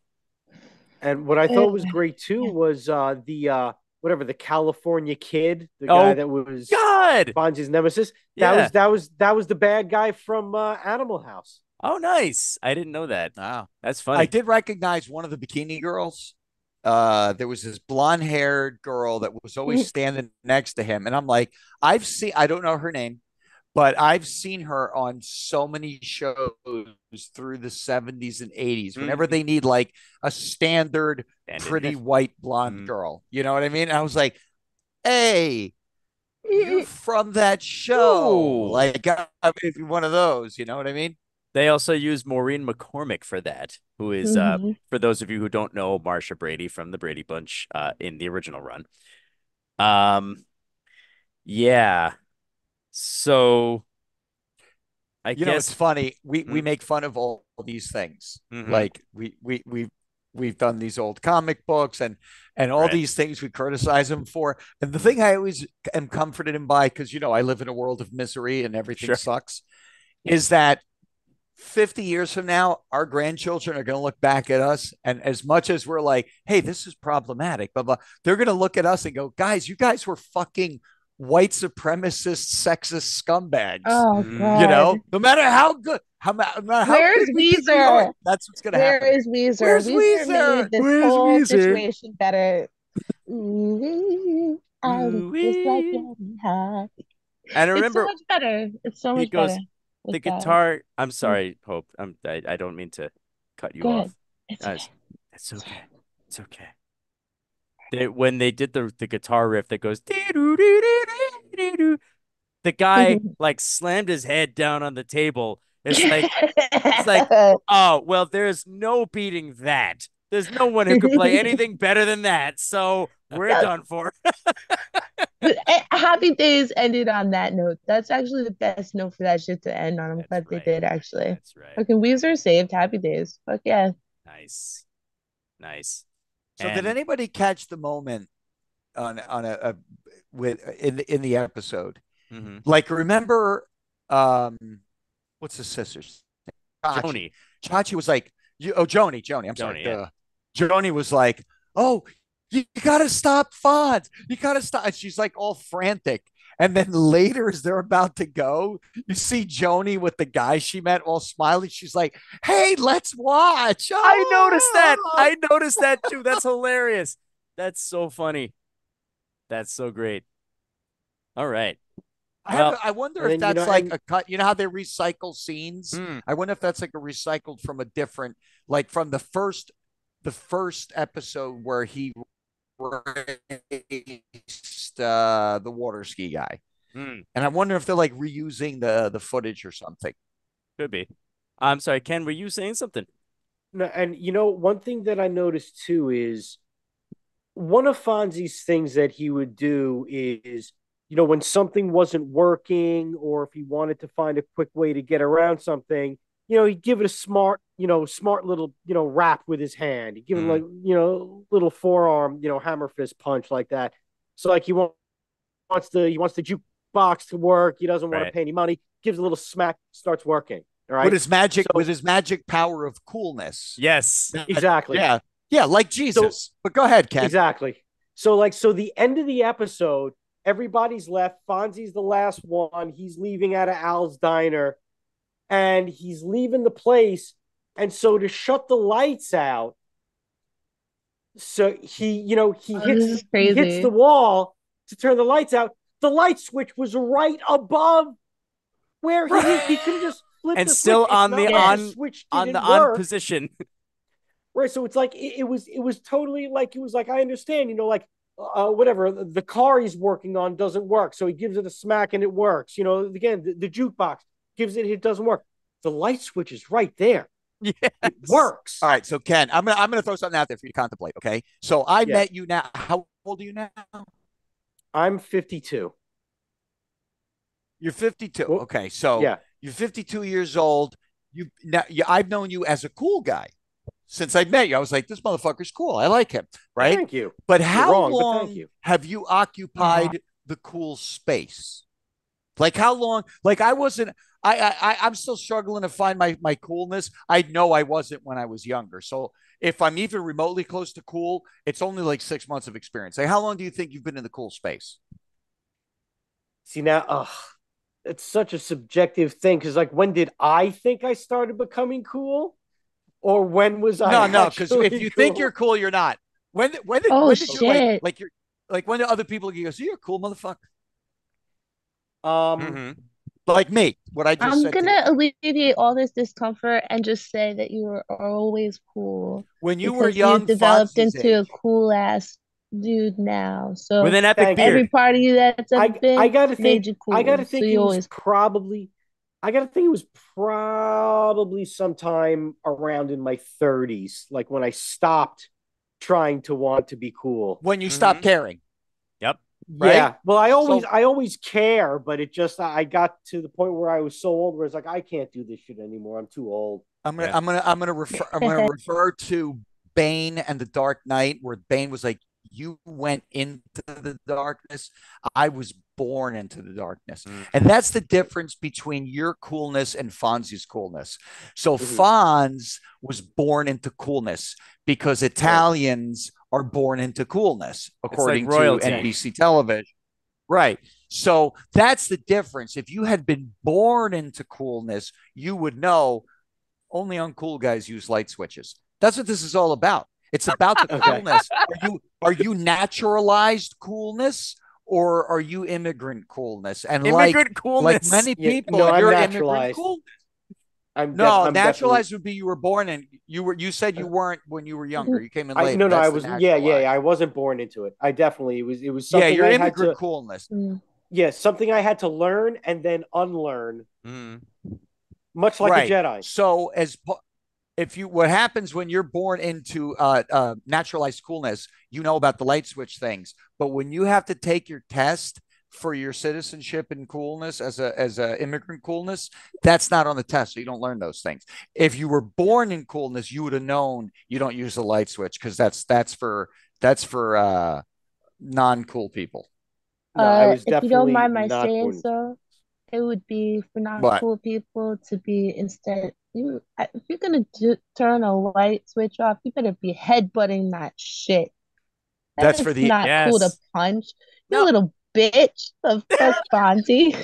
And what I thought was great too was uh, the uh, whatever the California kid, the Oh, guy that was God. Fonzie's nemesis. Yeah. That was that was that was the bad guy from uh, Animal House. Oh, nice. I didn't know that. Wow. That's funny. I did recognize one of the bikini girls. Uh, there was this blonde haired girl that was always standing next to him. And I'm like, I've seen, I don't know her name, but I've seen her on so many shows through the 70s and 80s. Whenever they need like a standard, And pretty white blonde Mm. girl, you know what I mean? I was like, hey, you're from that show. Ooh. Like, if you're one of those, you know what I mean? They also used Maureen McCormick for that, who is uh Mhm. for those of you who don't know Marcia Brady from the Brady Bunch uh in the original run. Um yeah. So I you know it's guess funny we we Mm. make fun of all these things Mhm. like we we we we've done these old comic books and and all Right. these things we criticize them for and the thing i always am comforted in by because you know i live in a world of misery and everything Sure. sucks is that 50 years from now our grandchildren are going to look back at us and as much as we're like hey this is problematic blah blah they're going to look at us and go guys you guys were fucking white supremacist sexist scumbags Oh Mm. god. you know, no matter how good, how, ma- no matter how Where's good we we are, Weezer? that's what's gonna happen. is Weezer? Where's Weezer, Weezer? made this Where's whole Weezer? situation better. Ooh, I look just like Ooh-wee. hot. and I It's so much better. It's so he much goes, better. The that. guitar I'm mm. sorry, Hope. I'm I, I don't mean to cut you Go off. It's Guys, okay. It's okay. It's okay. They, when they did the the guitar riff that goes the guy like slammed his head down on the table It's like, it's like- oh well, there's no beating that. There's no one who could play anything better than that. So we're Yeah. done for. Eh, Happy Days ended on that note. That's actually the best note for that shit to end on. I'm That's glad they did actually. That's right. Fucking Weezer saved Happy Days. Fuck yeah. Nice, nice. So did anybody catch the moment on on a, a with in the, in the episode? Mhm. Like remember um what's the sisters? Chachi. Joanie. Chachi was like, you, oh Joanie, Joanie, I'm sorry. Yeah. duh. Joanie was like, oh, you, gotta stop Fonz. You gotta stop. And she's like all frantic. And then later, as they're about to go, you see Joanie with the guy she met all smiling. She's like, hey, let's watch. I noticed that. Oh. I noticed that too. That's hilarious. That's so funny. That's so great. All right. I, Well- I wonder if then, you that's know, like and- a cut. You know how they recycle scenes? Mm. I wonder if that's like a recycled from a different, like from the first, the first episode where he raced uh, the water ski guy, Mm, and I wonder if they're like reusing the the footage or something. could be. I'm sorry, Ken. Were you saying something? No, and you know, one thing that I noticed too is one of Fonzie's things that he would do is, you know, when something wasn't working or if he wanted to find a quick way to get around something, you know, he'd give it a smart, you know, smart little, you know, rap with his hand. He'd give Mhm. it like, you know, little forearm, you know, hammer fist punch like that. So like he wants the he wants the jukebox to work. He doesn't want Right. to pay any money. Gives a little smack, starts working. All right. With his magic, So- with his magic power of coolness. Yes. exactly. Yeah, yeah, like Jesus. but go ahead, Ken. Exactly. So, like, so the end of the episode, everybody's left. Fonzie's the last one. He's leaving out of Al's diner, and he's leaving the place. And so, to shut the lights out, so he, you know, he Oh, hits, he hits the wall to turn the lights out. The light switch was right above where he he could just flip And the still switch. On the on- switch On the didn't on position. Right. So it's like it, it was it was totally like it was like I understand, you know, like uh whatever the, the car he's working on doesn't work. So he gives it a smack and it works. You know, again, the, the jukebox gives it it doesn't work. The light switch is right there. Yes. It works. All right, so Ken, I'm gonna I'm gonna throw something out there for you to contemplate. Okay, so I Yeah. met you now. How old are you now? I'm 52. You're 52. Well, okay, so yeah. you're 52 years old. You now you, I've known you as a cool guy since I met you. I was like, this motherfucker's cool. I like him, right? Thank you. But how wrong, but long thank you. have you occupied uh-huh. the cool space? Like how long? Like I wasn't. I, I I- I'm still struggling to find my my coolness. I know I wasn't when I was younger. So if I'm even remotely close to cool, it's only like six months of experience. Like how long do you think you've been in the cool space? See now, ugh, it's such a subjective thing because like when did I think I started becoming cool? Or when was I no, no, because if actually you think you're cool, you're not. When when did, Oh, when did you like like you're like when do other people go, so you're a cool motherfucker um Mhm. Like me? What I just I'm said. to gonna alleviate all this discomfort and just say that you were always cool when you were young, you've developed Fonzie's into a cool ass dude now. So With an epic Thank beard. every part of you that's ever I, been I gotta made think you cool. I gotta think you it was always probably I gotta think it was probably sometime around in my 30s, like when I stopped trying to want to be cool. when you stop Mhm. caring. Yep. Right? Yeah. Well, I always So- I always care, but it just I got to the point where I was so old where it's like I can't do this shit anymore. I'm too old. I'm gonna Yeah. I'm gonna I'm gonna refer I'm gonna refer to Bane and the Dark Knight, where Bane was like, "You went into the darkness. I was born into the darkness," Mm. and that's the difference between your coolness and Fonzie's coolness. So Mhm. Fonz was born into coolness because Italians are born into coolness, according to. NBC television. Right. So that's the difference. If you had been born into coolness, you would know only uncool guys use light switches. That's what this is all about. It's about the coolness. Are you are you naturalized coolness or are you immigrant coolness? And Immigrant like coolness. like many Yeah, people, no, I'm you're immigrant naturalized. Cool. I'm def- No, I'm definitely- naturalized would be you were born and you were you said you weren't when you were younger. You came in I, no, no, I was yeah, yeah, yeah. I wasn't born into it. I definitely it was. It was Yeah, something you're I had immigrant to. coolness. Mm. Yeah, something I had to learn and then unlearn. Mm. much like Right. a Jedi. So as if you what happens when you're born into uh, uh, naturalized coolness, you know about the light switch things. But when you have to take your test for your citizenship and coolness as a as a immigrant coolness, that's not on the test. So you don't learn those things. If you were born in coolness, you would have known you don't use the light switch because that's that's for that's for uh, non-cool people. No, I Uh, was if you don't mind my saying born- so, it would be for non-cool people to be instead. You, if you're gonna do, turn a light switch off, you better be headbutting that shit. That's That for is the- not cool to punch. You No. little bitch. of fuck, Fonzie.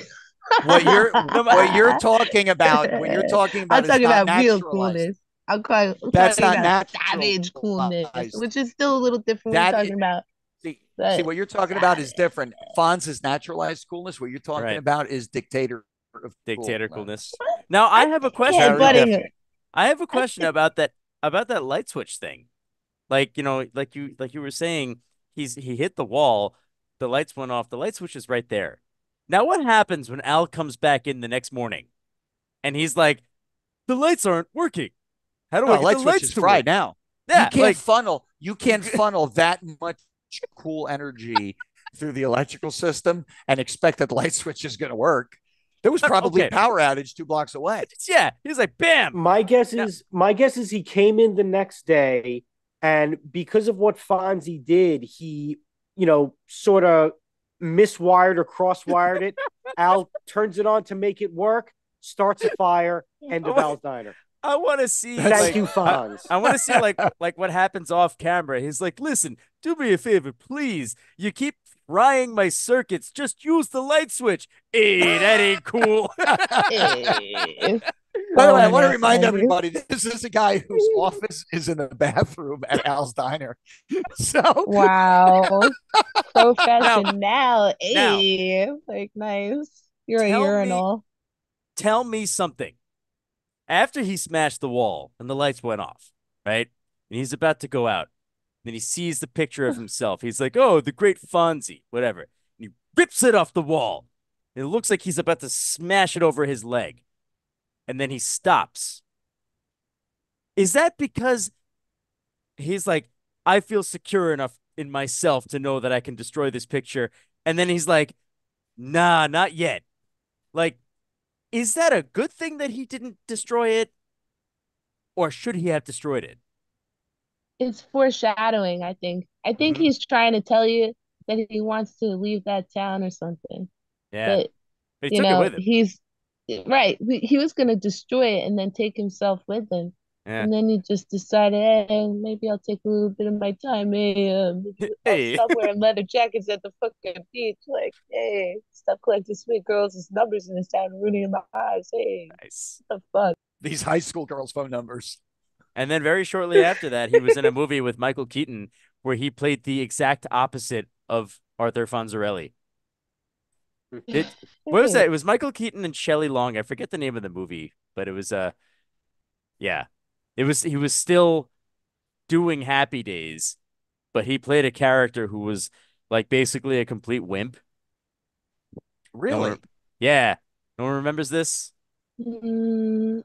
What you're what you're talking about when you're talking about I'm is talking not about real coolness. I'm, quite, I'm That's talking not about savage coolness, naturalized. which is still a little different. That We're i- talking about See, But- see what you're talking about is different. Fonz is naturalized coolness. What you're talking Right. about is dictator of Dictator coolness. coolness. Now I have a question. Very headbutting different. it. I have a question about that about that light switch thing. Like, you know, like you like you were saying, he's he hit the wall, the lights went off, the light switch is right there. Now what happens when Al comes back in the next morning and he's like, the lights aren't working? How do No, I get light the switch lights is to fried now. Yeah, you can't like funnel. You can't funnel that much cool energy through the electrical system and expect that the light switch is going to work. There was probably Okay. a power outage two blocks away. yeah, he's like, bam. My guess Yeah. is my guess is he came in the next day, and because of what Fonzie did, he you know sort of miswired or crosswired it. Al turns it on to make it work, starts a fire, end of Al's diner. I want to see That's Thank like, you, I, Fonz. I want to see like like what happens off camera. He's like, "Listen, do me a favor, please. You keep frying my circuits. Just use the light switch." Hey, that ain't cool. By the oh, way, I Oh, want to remind everybody this is a guy whose office is in the bathroom at Al's Diner. So Wow. Professional. Now- Hey. Like nice. You're a Tell me- urinal. Tell me something. After he smashed the wall and the lights went off, right? And he's about to go out. Then he sees the picture of himself. He's like, "Oh, the great Fonzie, whatever." And he rips it off the wall. It looks like he's about to smash it over his leg. And then he stops. Is that because he's like, I feel secure enough in myself to know that I can destroy this picture? And then he's like, nah, not yet. Like, is that a good thing that he didn't destroy it? Or should he have destroyed it? It's foreshadowing, I think. I think Mhm. he's trying to tell you that he wants to leave that town or something. Yeah. But But he you took know, it with him. he's right. He he was gonna destroy it and then take himself with him. Yeah. And then he just decided, hey, maybe I'll take a little bit of my time. Hey, uh, maybe I'll Hey. stop wearing leather jackets at the fucking beach. Like, hey, stop collecting sweet girls' numbers in this town, ruining my eyes. Hey, Nice. what the fuck? these high school girls' phone numbers. And then very shortly after that, he was in a movie with Michael Keaton where he played the exact opposite of Arthur Fonzarelli. It- What was that? It was Michael Keaton and Shelley Long. I forget the name of the movie, but it was uh yeah. It was he was still doing Happy Days, but he played a character who was like basically a complete wimp. Really? Yeah. No one remembers this? Mm,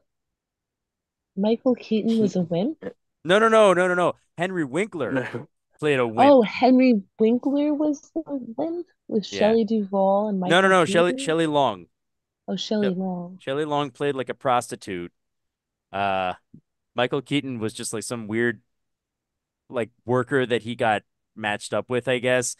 Michael Keaton was a wimp? No, no, no, no, no, no. Henry Winkler played a wimp. Oh, Henry Winkler was the wimp with Yeah. Shelley Duvall and no, Michael no, no. no, Shelley Shelley Long. Oh, Shelley Yep. Long. Shelley Long played like a prostitute. Uh, Michael Keaton was just like some weird, like worker that he got matched up with. I guess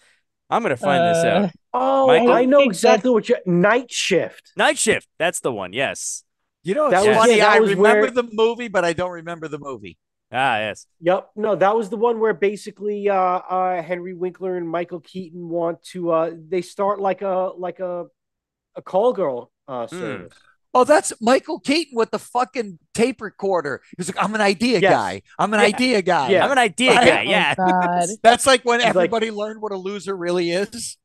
I'm gonna find this Uh, out. Oh, Michael- I know exactly what you night shift. Night Shift. That's the one. Yes. You know, That it's was- funny. yeah, that I was remember where- the movie, but I don't remember the movie. Ah, yes. Yep. No, that was the one where basically uh, uh, Henry Winkler and Michael Keaton want to uh, they start like a like a a call girl uh, service. Oh, that's Michael Keaton with the fucking tape recorder. He's like, I'm an idea Yes. guy. I'm an Yeah. idea guy. Yeah. I'm an idea Right? guy. oh Yeah. God. That's like when He's like- everybody learned what a loser really is.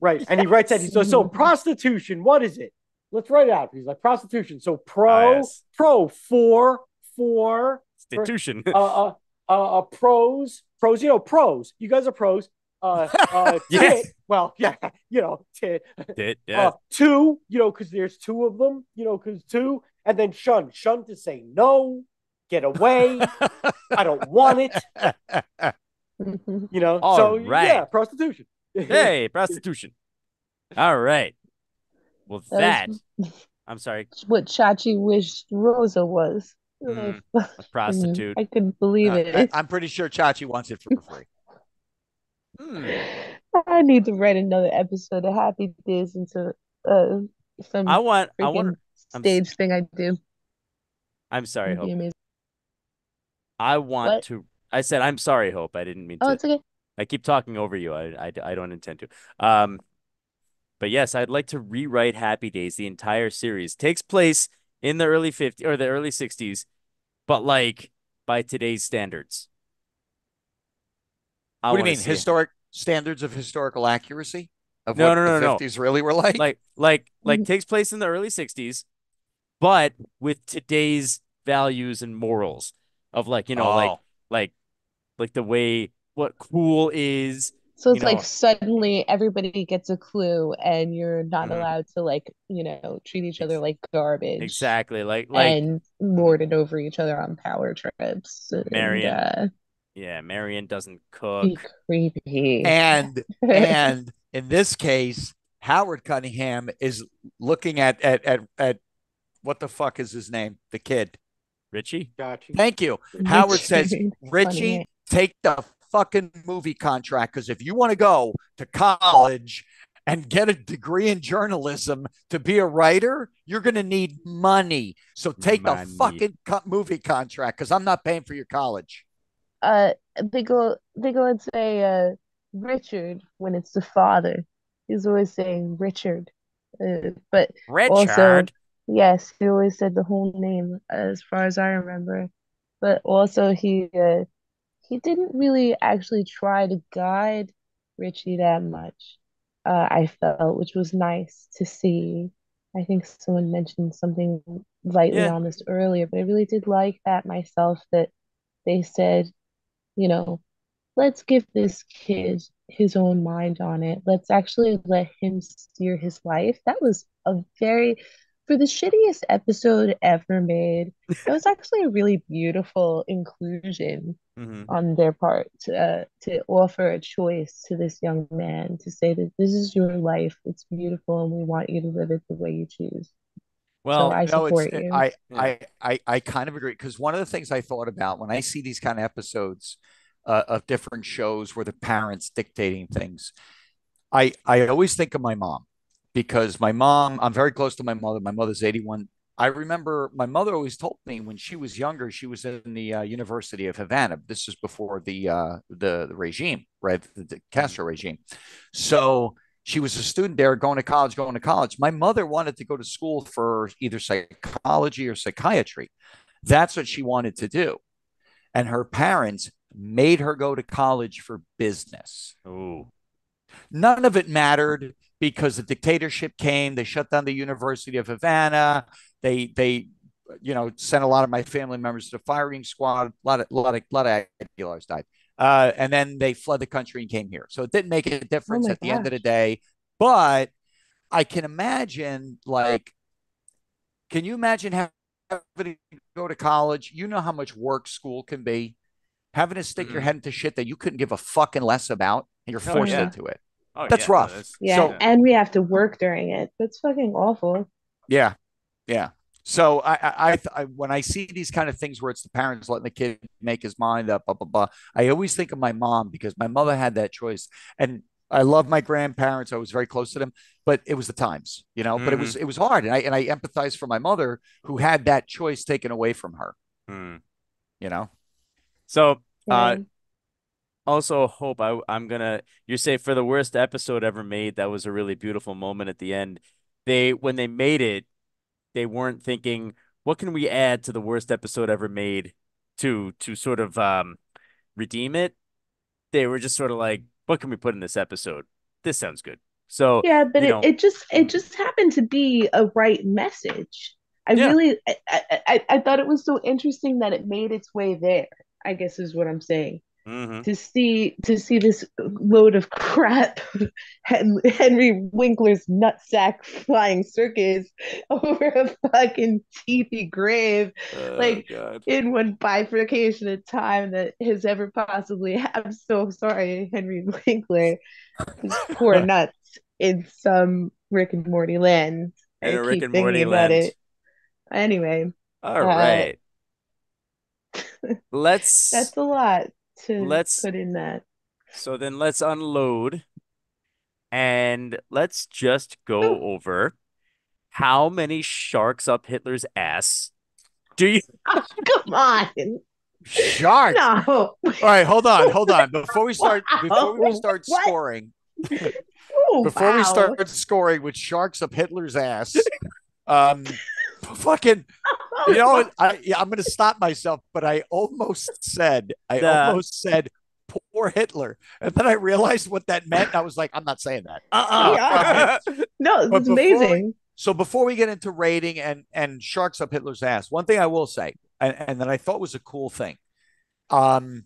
Right. And he writes that. He says, so prostitution, what is it? Let's write it out. He's like, prostitution. So pro, Ah, yes. pro, for, for, Institution. uh, uh, uh, uh, pros, pros, you know, pros. You guys are pros. Uh, uh, Yes. tit. Well, yeah, you know, tit. Did yeah. Uh, two, you know, because there's two of them, you know, because two. and then shun, shun to say no, get away. I don't want it. You know, All so right. yeah, prostitution. hey, prostitution. All right. Well, that. That I'm sorry, what Chachi wished Rosa was. Mm, a prostitute. I couldn't believe Uh, it. I, am pretty sure Chachi wants it for free. Hmm. I need to write another episode of Happy Days into uh, some I want. I want. I'm stage thing I do. I'm sorry, Hope. amazing. I want What? to. I said I'm sorry, Hope. I didn't mean Oh, to. it's okay. I keep talking over you. I, I, I don't intend to. Um, but yes, I'd like to rewrite Happy Days. The entire series takes place in the early 50s or the early 60s, but like by today's standards. I what do you mean? see it. Historic standards of historical accuracy of No, what no, no, the no. 50s really were like? like like like Mhm. takes place in the early 60s but with today's values and morals of like you know like Oh. like like the way what cool is So You it's like suddenly everybody gets a clue and you're not Mhm. allowed to like, you know, treat each other like garbage exactly like like and lord it over each other on power trips and Marion uh, yeah Marion doesn't cook creepy. and and in this case, Howard Cunningham is looking at at at, at what the fuck is his name? The kid. Richie Gotcha. Thank you. Howard says, Richie, take the fucking movie contract because if you want to go to college and get a degree in journalism to be a writer, you're going to need money. So take Money. the fucking co- movie contract because I'm not paying for your college. uh they go they go and say uh Richard when it's the father. He's always saying Richard. Uh, but also Richard yes, he always said the whole name as far as I remember. But also he uh he didn't really actually try to guide Richie that much. Uh I felt, which was nice to see. I think someone mentioned something lightly Yeah. on this earlier, but I really did like that myself that they said, you know, let's give this kid his own mind on it. Let's actually let him steer his life. That was a very, for the shittiest episode ever made, that was actually a really beautiful inclusion Mhm. on their part to, uh, to offer a choice to this young man to say that this is your life. It's beautiful and we want you to live it the way you choose. well I no, support it's you. I, I I I kind of agree because one of the things I thought about when I see these kind of episodes uh, of different shows where the parents dictating things, I I always think of my mom because my mom I'm very close to my mother. My mother's 81. I remember my mother always told me when she was younger, she was in the uh, University of Havana. This is before the uh, the, the regime, right? The, the Castro regime. So she was a student there going to college, going to college. My mother wanted to go to school for either psychology or psychiatry. That's what she wanted to do. And her parents made her go to college for business. Ooh. None of it mattered because the dictatorship came. They shut down the University of Havana. They they you know sent a lot of my family members to the firing squad. A lot of a lot of a lot of Aguilars died. Uh, and then they fled the country and came here. So it didn't make a difference my at the end of the day. But I can imagine, like, can you imagine having to go to college? You know how much work school can be. Having to stick your Mhm. head into shit that you couldn't give a fucking less about, and you're Oh, forced yeah. into it. Oh, That's yeah, rough. that's- Yeah, So- and we have to work during it. That's fucking awful. Yeah, yeah. So I, I, I, I, when I see these kind of things where it's the parents letting the kid make his mind up, blah blah blah, I always think of my mom because my mother had that choice, and I love my grandparents. I was very close to them, but it was the times, you know. But it was it was hard, and I and I empathize for my mother who had that choice taken away from her, Hmm. you know. So uh Yeah. Also hope I I'm gonna you say for the worst episode ever made, that was a really beautiful moment at the end. They when they made it, they weren't thinking, what can we add to the worst episode ever made to to sort of um redeem it? They were just sort of like, what can we put in this episode? This sounds good. So Yeah, but it, know- it just it just happened to be a right message. I Yeah. really I I I thought it was so interesting that it made its way there. I guess is what I'm saying. Mhm. to see to see this load of crap Henry Winkler's nutsack flying circus over a fucking teethy grave Like, Oh, God. in one bifurcation of time that has ever possibly I'm so sorry, Henry Winkler. Poor nuts in some Rick and Morty land. In a Rick and Morty about land. it. Anyway, All Uh, right. Let's that's a lot to Let's- put in that. so then let's unload and let's just go over how many sharks up Hitler's ass do you Come on. Shark. No. All right, hold on, hold on. Before we start, before we start What? scoring, Oh, before we start scoring with sharks up Hitler's ass, um, fucking, you know. I yeah, I'm gonna stop myself, but I almost said, I The- almost said, poor Hitler, and then I realized what that meant. and I was like, I'm not saying that. uh-uh. No, it's before amazing. So before we get into rating and and sharks up Hitler's ass, one thing I will say, and, and that I thought was a cool thing, um,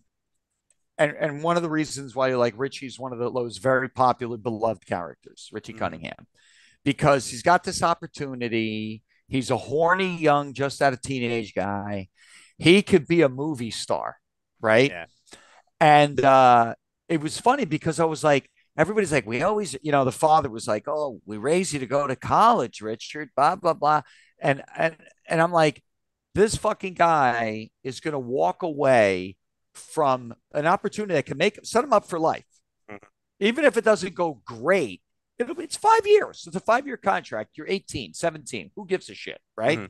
and and one of the reasons why you like Richie's one of the those very popular beloved characters, Richie Mhm. Cunningham, because he's got this opportunity. He's a horny young, just out of teenage guy. He could be a movie star, right? Yeah. And uh, it was funny because I was like, everybody's like, we always, you know, the father was like, oh, we raise you to go to college, Richard, blah, blah, blah. And and and I'm like, this fucking guy is gonna walk away from an opportunity that can make set him up for life. Mhm. Even if it doesn't go great, it'll, it's five years. It's a five year contract. You're 18, 17. Who gives a shit, right? Mhm.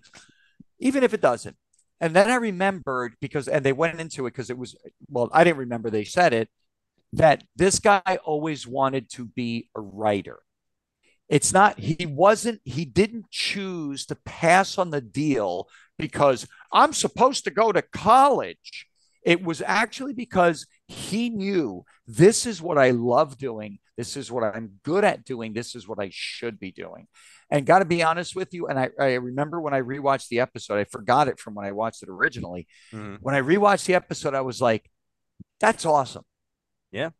Even if it doesn't. And then I remembered because, and they went into it because it was, well, I didn't remember they said it, that this guy always wanted to be a writer. It's not, he wasn't, he didn't choose to pass on the deal because I'm supposed to go to college. It was actually because he knew this is what I love doing. This is what I'm good at doing. This is what I should be doing. And got to be honest with you, and I, I remember when I rewatched the episode, I forgot it from when I watched it originally. Mhm. When I rewatched the episode, I was like, that's awesome. Yeah.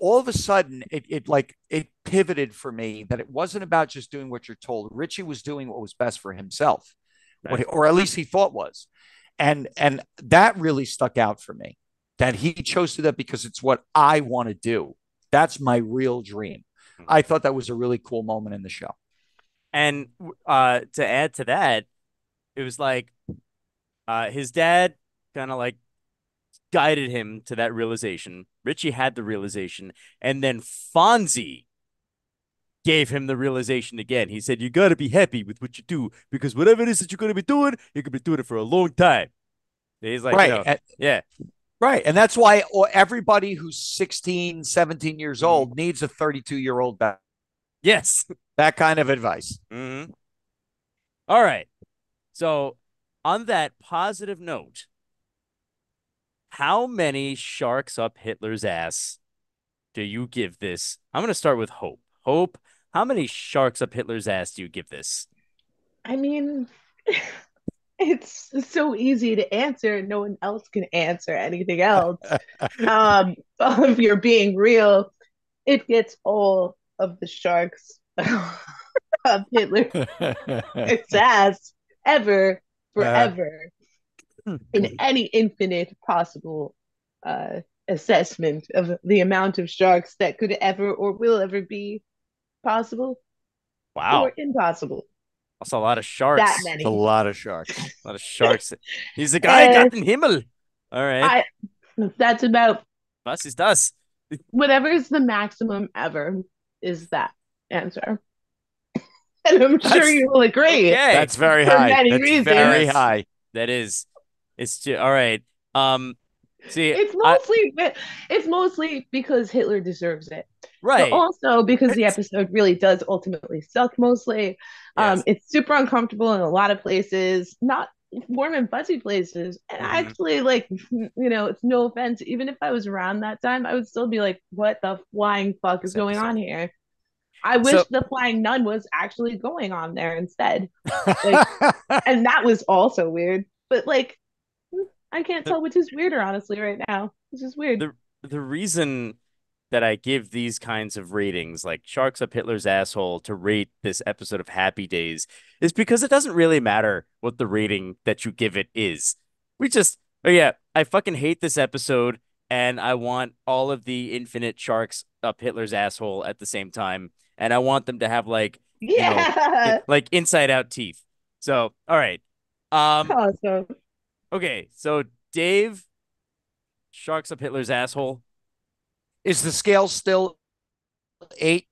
All of a sudden, it, it like it pivoted for me that it wasn't about just doing what you're told. Richie was doing what was best for himself, Right. or at least he thought was. And and that really stuck out for me. That he chose to do that because it's what I want to do. That's my real dream. I thought that was a really cool moment in the show. And uh to add to that, it was like uh his dad kind of like guided him to that realization. Richie had the realization, and then Fonzie gave him the realization again. He said, You gotta be happy with what you do because whatever it is that you're gonna be doing, you're gonna be doing it for a long time. He's like, right. you know, and- yeah, right. And that's why everybody who's 16, 17 years old needs a 32 year old back. yes. That kind of advice. hmm All right. So, on that positive note, how many sharks up Hitler's ass do you give this? I'm going to start with Hope. Hope, how many sharks up Hitler's ass do you give this? I mean, it's so easy to answer. No one else can answer anything else. um, if you're being real, it gets all of the sharks of Hitler's ass ever, forever, in any infinite possible uh, assessment of the amount of sharks that could ever or will ever be possible Wow. or impossible. That's a lot of sharks. That many. A lot of sharks. A lot of sharks. He's the guy Uh, got in Himmel. All right. I, that's about Was ist das? whatever is the maximum ever is that answer. And I'm sure you will agree. Okay. That's very For high. many That's reasons. very high. That is. It's too, all right. Um, see, It's I- mostly it's mostly because Hitler deserves it. Right. But also because the episode really does ultimately suck mostly. Um, it's super uncomfortable in a lot of places, not warm and fuzzy places. And Mhm. actually, like, you know, it's no offense. Even if I was around that time, I would still be like, what the flying fuck is going on here? I wish So- the flying nun was actually going on there instead. And that was also weird. But like I can't tell which is weirder, honestly, right now. It's just weird. The the reason that I give these kinds of ratings, like Sharks Up Hitler's asshole, to rate this episode of Happy Days, is because it doesn't really matter what the rating that you give it is. We just, oh yeah, I fucking hate this episode, and I want all of the infinite sharks up Hitler's asshole at the same time, and I want them to have like, you know, yeah. like inside out teeth. So, all right, um, awesome. okay, so Dave, Sharks Up Hitler's asshole. Is the scale still eight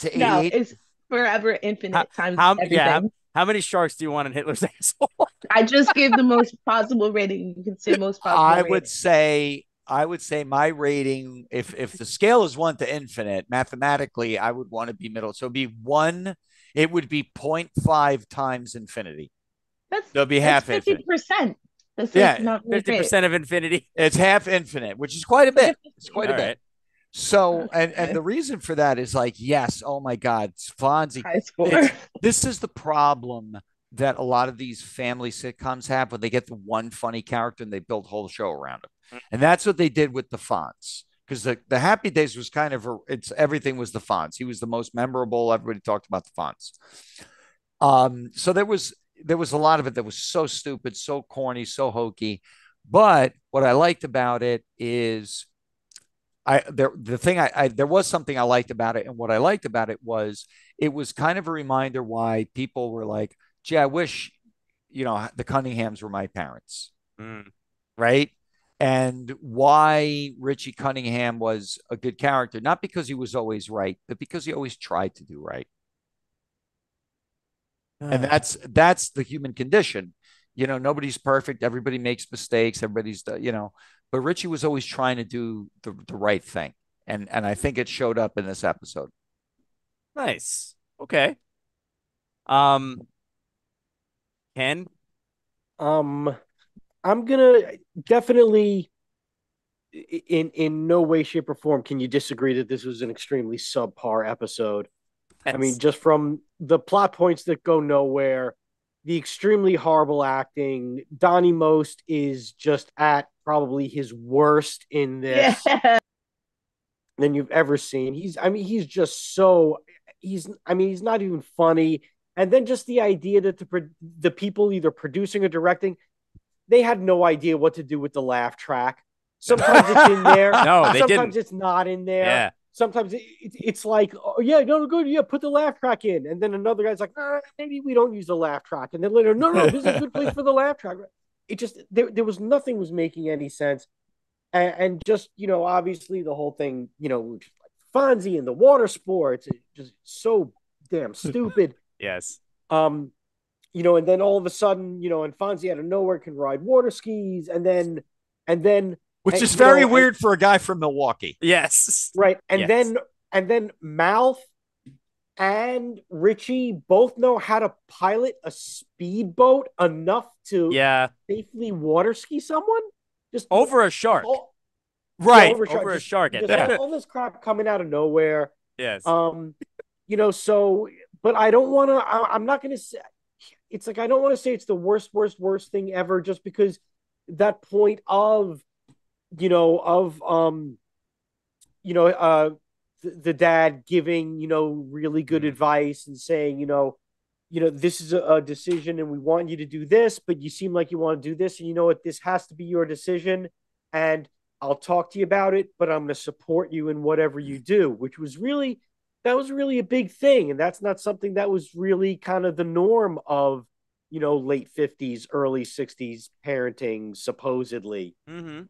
to eight? No, it's forever infinite times how- everything. yeah, How many sharks do you want in Hitler's asshole? I just gave the most possible rating. You can say most possible. I rating. would say I would say my rating, if if the scale is one to infinite, mathematically, I would want to be middle. So it'd be one, it would be 0.5 times infinity. That's There'll be half fifty percent. That's Yeah, yeah, not very Fifty great. percent of infinity. It's half infinite, which is quite a bit. It's quite a All bit. So, and and the reason for that is like, yes, oh my God, Fonzie. High score. This is the problem that a lot of these family sitcoms have when they get the one funny character and they build whole show around him. And that's what they did with the Fonz. Because the, the Happy Days was kind of a, it's everything was the Fonz. He was the most memorable. Everybody talked about the Fonz. Um, so there was there was a lot of it that was so stupid, so corny, so hokey. But what I liked about it is I there the thing I, I there was something I liked about it, and what I liked about it was it was kind of a reminder why people were like, "Gee, I wish, you know, the Cunninghams were my parents." Mm. right? And why Richie Cunningham was a good character, not because he was always right, but because he always tried to do right. And that's that's the human condition. You know, nobody's perfect. Everybody makes mistakes. Everybody's, you know, but Richie was always trying to do the, the right thing. And and I think it showed up in this episode. nice. Okay. Um, Ken. Um, I'm gonna definitely, in in no way, shape, or form, can you disagree that this was an extremely subpar episode. I mean, just from the plot points that go nowhere, the extremely horrible acting. Donny Most is just at probably his worst in this yeah. than you've ever seen. He's, I mean, he's just so. He's, I mean, he's not even funny. And then just the idea that the the people either producing or directing, they had no idea what to do with the laugh track. Sometimes it's in there. No, they sometimes didn't. it's not in there Yeah. Sometimes it, it, it's like, oh yeah, no, good, yeah, put the laugh track in, and then another guy's like, nah, maybe we don't use the laugh track, and then later, no, no, this is a good place for the laugh track. It just there, there was nothing was making any sense, and, and just you know, obviously the whole thing, you know, like Fonzie and the water sports, just so damn stupid. Yes. Um, you know, and then all of a sudden, you know, and Fonzie out of nowhere can ride water skis, and then, and then Which And, is you very know, and- weird for a guy from Milwaukee. Yes. Right. And Yes. then and then Mouth and Richie both know how to pilot a speedboat enough to Yeah. safely water ski someone. Just Over a shark. all, Right. over, Over a shark at just that. all, all this crap coming out of nowhere. Yes. Um, you know, so but I don't want to. I'm not going to say. It's like I don't want to say it's the worst, worst, worst thing ever, just because that point of, you know, of um, you know, uh, the, the dad giving you know really good Mhm. advice and saying, you know, you know, this is a, a decision and we want you to do this, but you seem like you want to do this, and you know what, this has to be your decision, and I'll talk to you about it, but I'm going to support you in whatever you do, which was really that was really a big thing, and that's not something that was really kind of the norm of you know late 50s, early 60s parenting, supposedly. mm-hmm.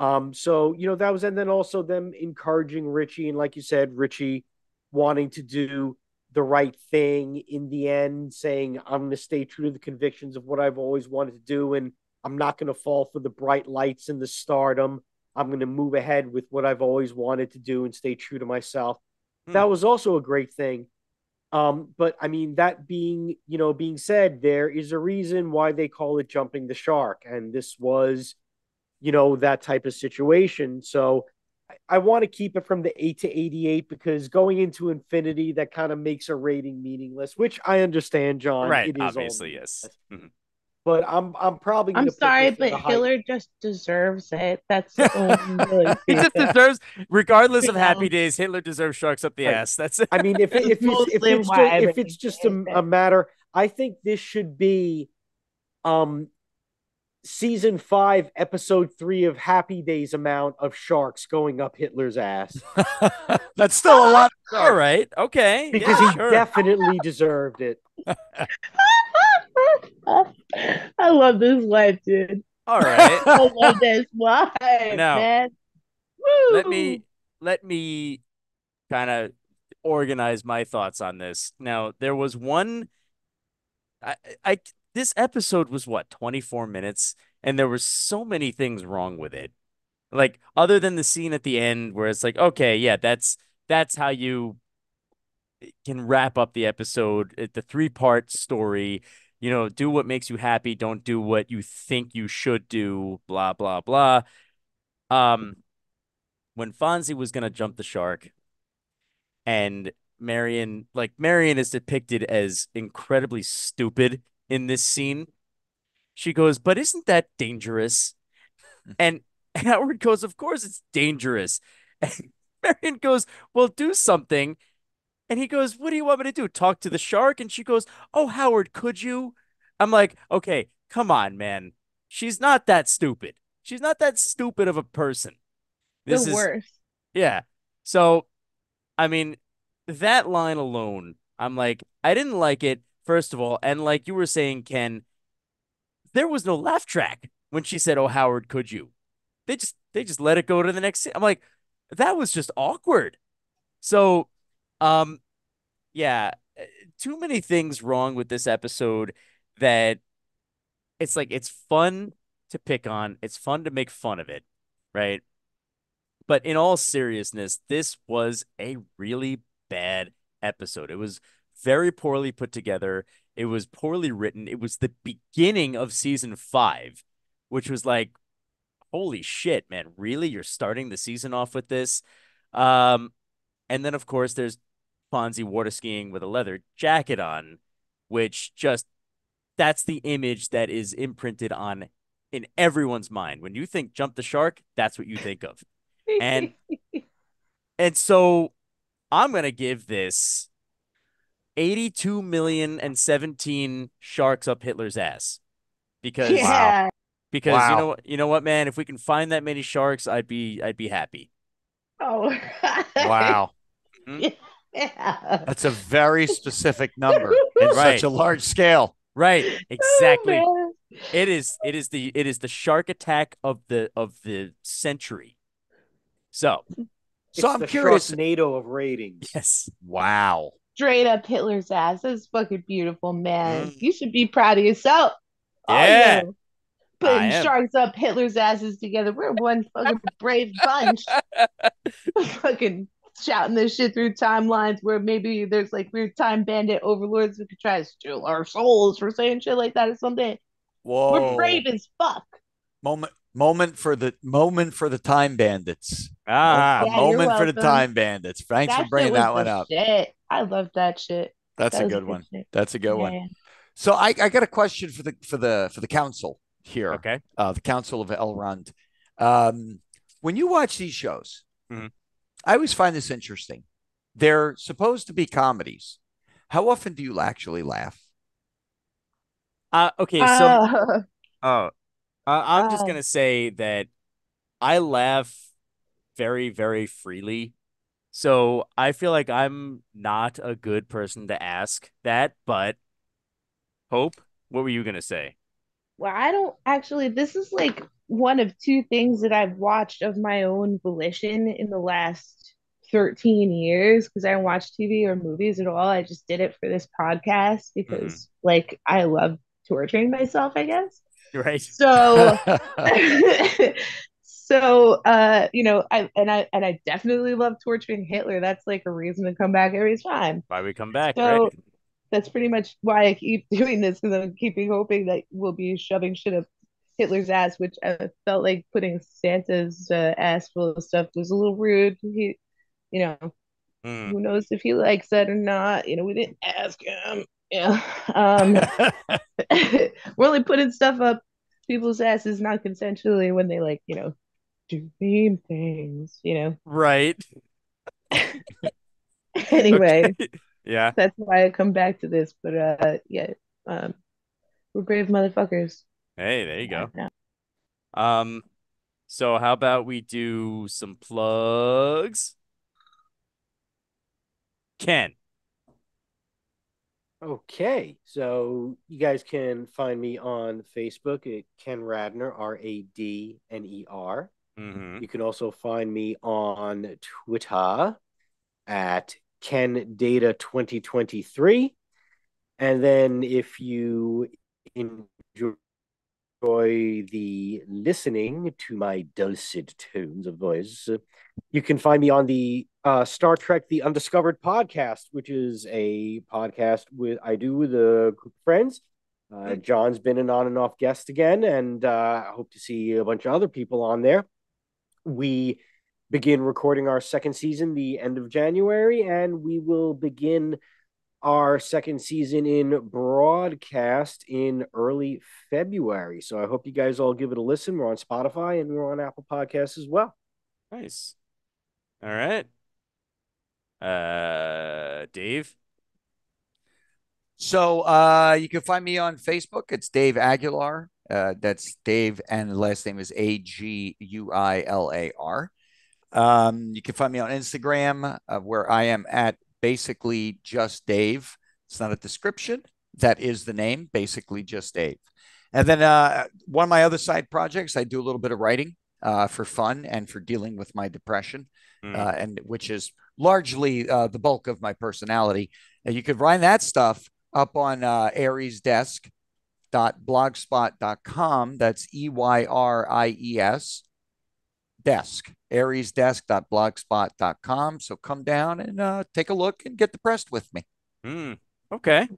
Um, so you know that was, and then also them encouraging Richie, and like you said, Richie wanting to do the right thing in the end, saying I'm going to stay true to the convictions of what I've always wanted to do, and I'm not going to fall for the bright lights and the stardom. I'm going to move ahead with what I've always wanted to do and stay true to myself. Hmm. That was also a great thing. Um, but I mean, that being, you know, being said, there is a reason why they call it jumping the shark. And this was, you know, that type of situation. So I, I want to keep it from the eight to 88 because going into infinity, that kind of makes a rating meaningless, which I understand, Jon. Right. It is all Obviously, yes. meaningless. Mhm. but I'm I'm probably. I'm sorry, but in the high- Hitler just deserves it. That's the really He just deserves, regardless of Happy. Days, Hitler deserves sharks up the Right. ass. That's it. I mean, if it, if it's if it's just, if it's just a, a matter, I think this should be, um, season five, episode three of Happy Days amount of sharks going up Hitler's ass That's still a lot. All right. Okay. because yeah, he sure. definitely deserved it. I love this life, dude. All right. I love this life, Now, man. let me let me kind of organize my thoughts on this. Now, there was one I, I this episode was what 24 minutes and there were so many things wrong with it. Like other than the scene at the end where it's like, okay, yeah, that's that's how you can wrap up the episode, the three-part story. You know, do what makes you happy, don't do what you think you should do, blah blah blah. Um when Fonzie was gonna jump the shark, and Marion, like Marion, is depicted as incredibly stupid in this scene. She goes, "But isn't that dangerous?" Hmm. And Howard goes, "Of course it's dangerous." And Marion goes, "Well, do something." And he goes, "What do you want me to do? Talk to the shark?" And she goes, "Oh, Howard, could you?" I'm like, "Okay, come on, man. She's not that stupid. She's not that stupid of a person." This the is worst. yeah. So, I mean, that line alone, I'm like, I didn't like it, first of all. And like you were saying, Ken, there was no laugh track when she said, Oh, Howard, could you? They just they just let it go to the next scene. I'm like, that was just awkward. So, um, yeah, eh, too many things wrong with this episode that it's like it's fun to pick on, it's fun to make fun of it, right? But in all seriousness, this was a really bad episode. It was very poorly put together. It was poorly written. It was the beginning of season five, which was like, holy shit, man, really? You're starting the season off with this? Um, and then of course there's Fonzie water skiing with a leather jacket on, which just that's the image that is imprinted on in everyone's mind. When you think jump the shark, that's what you think of. And and so I'm gonna give this 82 million and 17 sharks up Hitler's ass. Because yeah. because Wow. you know what you know what, man, if we can find that many sharks, I'd be I'd be happy. Oh. Wow. Hmm? yeah. That's a very specific number in Right. such a large scale. Right, oh, exactly. Oh. It is it is the it is the shark attack of the of the century. So, So I'm the curious. NATO of ratings. yes. Wow. Straight up Hitler's ass. That's fucking beautiful, man. Mm. You should be proud of yourself. Oh, Yeah. yeah. Putting sharks up Hitler's asses together. We're one fucking brave bunch. fucking shouting this shit through timelines where maybe there's like weird time bandit overlords who could try to steal our souls for saying shit like that or something. Whoa. We're brave as fuck. Moment moment for the moment for the time bandits. Ah, Yeah, moment for the time bandits. Thanks That for bringing that one up. Shit. I love that shit. That's That a was good one. shit. That's a good one. So I, I got a question for the for the for the council here. okay. Uh, the Council of Elrond. Um, when you watch these shows, Mhm. I always find this interesting. They're supposed to be comedies. How often do you actually laugh? Uh okay, so Uh, Oh, uh, I'm just Oh. gonna say that I laugh very, very freely. So I feel like I'm not a good person to ask that, but Hope, what were you gonna say? well, I don't actually. This is like one of two things that I've watched of my own volition in the last 13 years because I don't watch TV or movies at all. I just did it for this podcast mm-hmm. because, like, I love torturing myself, I guess. Right? So, so uh, you know, I and I and I definitely love torturing Hitler. That's like a reason to come back every time. Why we come back, So- right? That's pretty much why I keep doing this because I'm keeping hoping that we'll be shoving shit up Hitler's ass, which I felt like putting Santa's uh, ass full of stuff was a little rude. He, you know, Hmm. who knows if he likes that or not? You know, we didn't ask him. Yeah. Um, we're only putting stuff up people's asses not consensually when they like, you know, do mean things, you know. right. Anyway, Okay. Yeah. that's why I come back to this. But uh yeah, um we're brave motherfuckers. Hey, there you go. Yeah. Um, so how about we do some plugs? Ken. Okay, so you guys can find me on Facebook at Ken Radner, R A D N E R. Mm-hmm. You can also find me on Twitter at Ken Data 2023. And then if you enjoy the listening to my dulcet tones of voice, uh, you can find me on the uh, Star Trek The Undiscovered podcast, which is a podcast with I do with a group of friends. Uh, Jon's been an on and off guest again, and uh, I hope to see a bunch of other people on there. We begin recording our second season the end of January, and we will begin our second season in broadcast in early February. So I hope you guys all give it a listen. We're on Spotify and we're on Apple Podcasts as well. Nice. All right. Uh, Dave. So uh, you can find me on Facebook. It's Dave Aguilar. Uh, that's Dave, and the last name is A G U I L A R. Um, you can find me on Instagram, uh, where I am at basically just Dave. It's not a description. That is the name, basically just Dave. And then uh, one of my other side projects, I do a little bit of writing uh, for fun and for dealing with my depression, Mm. uh, and which is largely uh, the bulk of my personality. And you could find that stuff up on uh, Eyries Desk blogspot.com that's e-y-r-i-e-s desk eyriesdesk.blogspot.com so come down and uh, take a look and get depressed with me Hmm. Okay.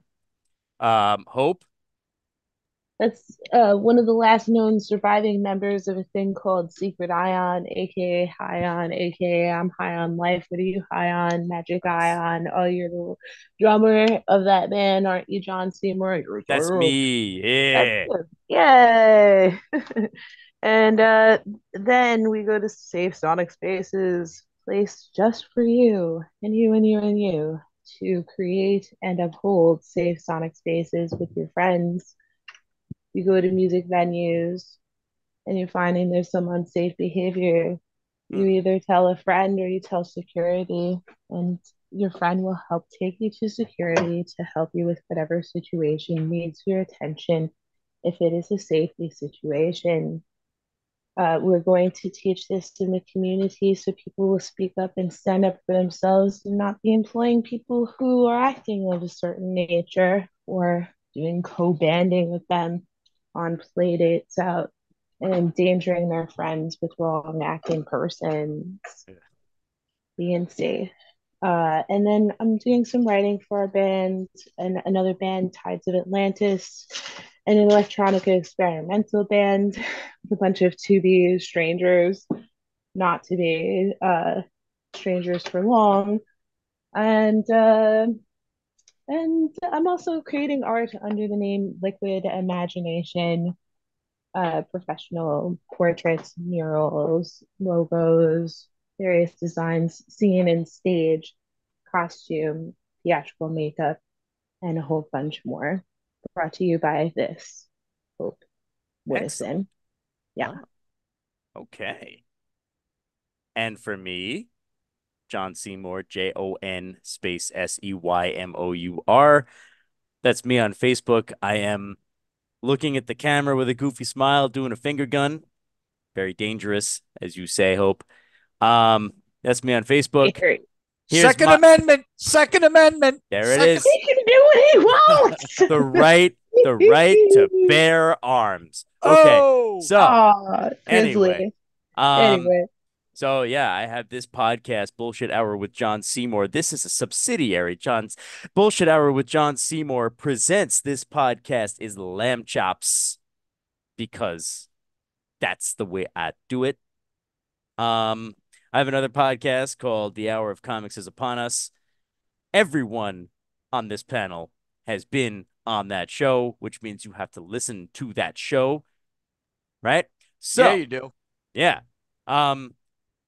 Um, Hope. That's uh, one of the last known surviving members of a thing called Secret Ion, aka High On, aka I'm High on Life. What are you high on? Magic Ion. Oh, you're the drummer of that band, aren't you, Jon Seymour? You're That's so- me. That's Yeah. good. Yay! and uh, then we go to Safe Sonic Spaces, place just for you and you and you and you to create and uphold safe sonic spaces with your friends. You go to music venues and you're finding there's some unsafe behavior. You Hmm. either tell a friend or you tell security, and your friend will help take you to security to help you with whatever situation needs your attention if it is a safety situation. Uh, we're going to teach this in the community so people will speak up and stand up for themselves and not be employing people who are acting of a certain nature or doing co-banding with them on play dates out and endangering their friends with wrong acting persons. Yeah. Being safe. Uh, and then I'm doing some writing for a band and another band, Tides of Atlantis, and an electronic experimental band with a bunch of to be strangers, not to be uh, strangers for long. And uh, and I'm also creating art under the name Liquid Imagination, uh, professional portraits, murals, logos, various designs, scene and stage, costume, theatrical makeup, and a whole bunch more. Brought to you by this Hope Woodison. Yeah. Okay. And for me, Jon Seymour, J O N space S E Y M O U R. That's me on Facebook. I am looking at the camera with a goofy smile, doing a finger gun. Very dangerous, as you say, Hope. Um, that's me on Facebook. Here, Here's second my- amendment second amendment There it Second- is. He can do what he wants. The right, the right to bear arms. Okay. oh So, Aw, Anyway, um, anyway, So yeah, I have this podcast, Bullshit Hour with Jon Seymour. This is a subsidiary. Jon's Bullshit Hour with Jon Seymour presents this podcast is Lamb Chops because that's the way I do it. Um, I have another podcast called The Hour of Comics is Upon Us. Everyone on this panel has been on that show, which means you have to listen to that show, right? So yeah, you do. yeah. Um,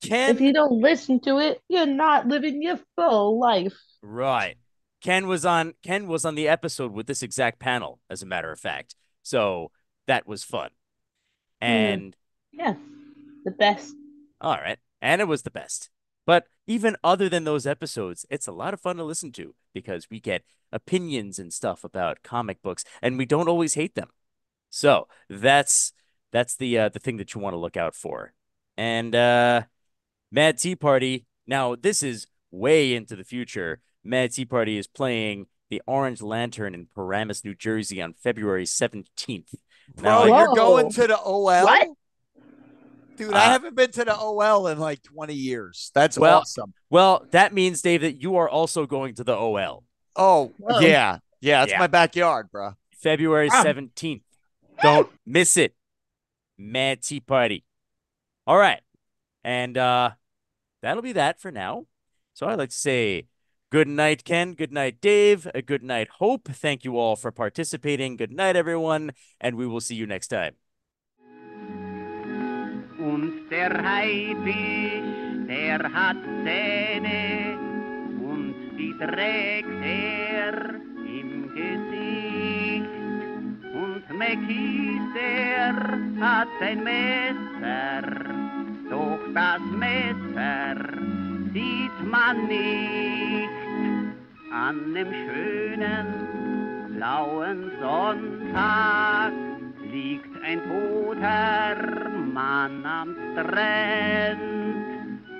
Ken, If you don't listen to it, you're not living your full life. right? Ken was on Ken was on the episode with this exact panel, as a matter of fact. So that was fun, and yeah, the best. all right, and it was the best. But even other than those episodes, it's a lot of fun to listen to because we get opinions and stuff about comic books, and we don't always hate them. So that's that's the uh, the thing that you want to look out for. And uh, Mad Tea Party. Now this is way into the future. Mad Tea Party is playing the Orange Lantern in Paramus, New Jersey, on February seventeenth. Bro, Now, you're going to the OL? What? Dude, Uh, I haven't been to the OL in like 20 years. That's Well- awesome. well, that means Dave that you are also going to the OL. Oh, Whoa. yeah. Yeah, it's Yeah. my backyard, bro. February Ah. 17th. Don't miss it. Mad Tea Party. All right. And uh that'll be that for now. So I'd like to say good night, Ken. Good night, Dave. A good night, Hope. Thank you all for participating. Good night, everyone. And we will see you next time. Und der der hat Zähne und die trägt er im Gesicht. Und Mäckis, der hat ein Messer, doch das Messer sieht man nicht. An dem schönen blauen Sonntag liegt ein toter Mann am Strand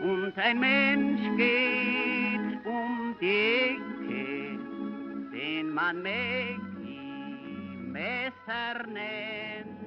und ein Mensch geht um die Ecke, den man Mäcki Messer nennt.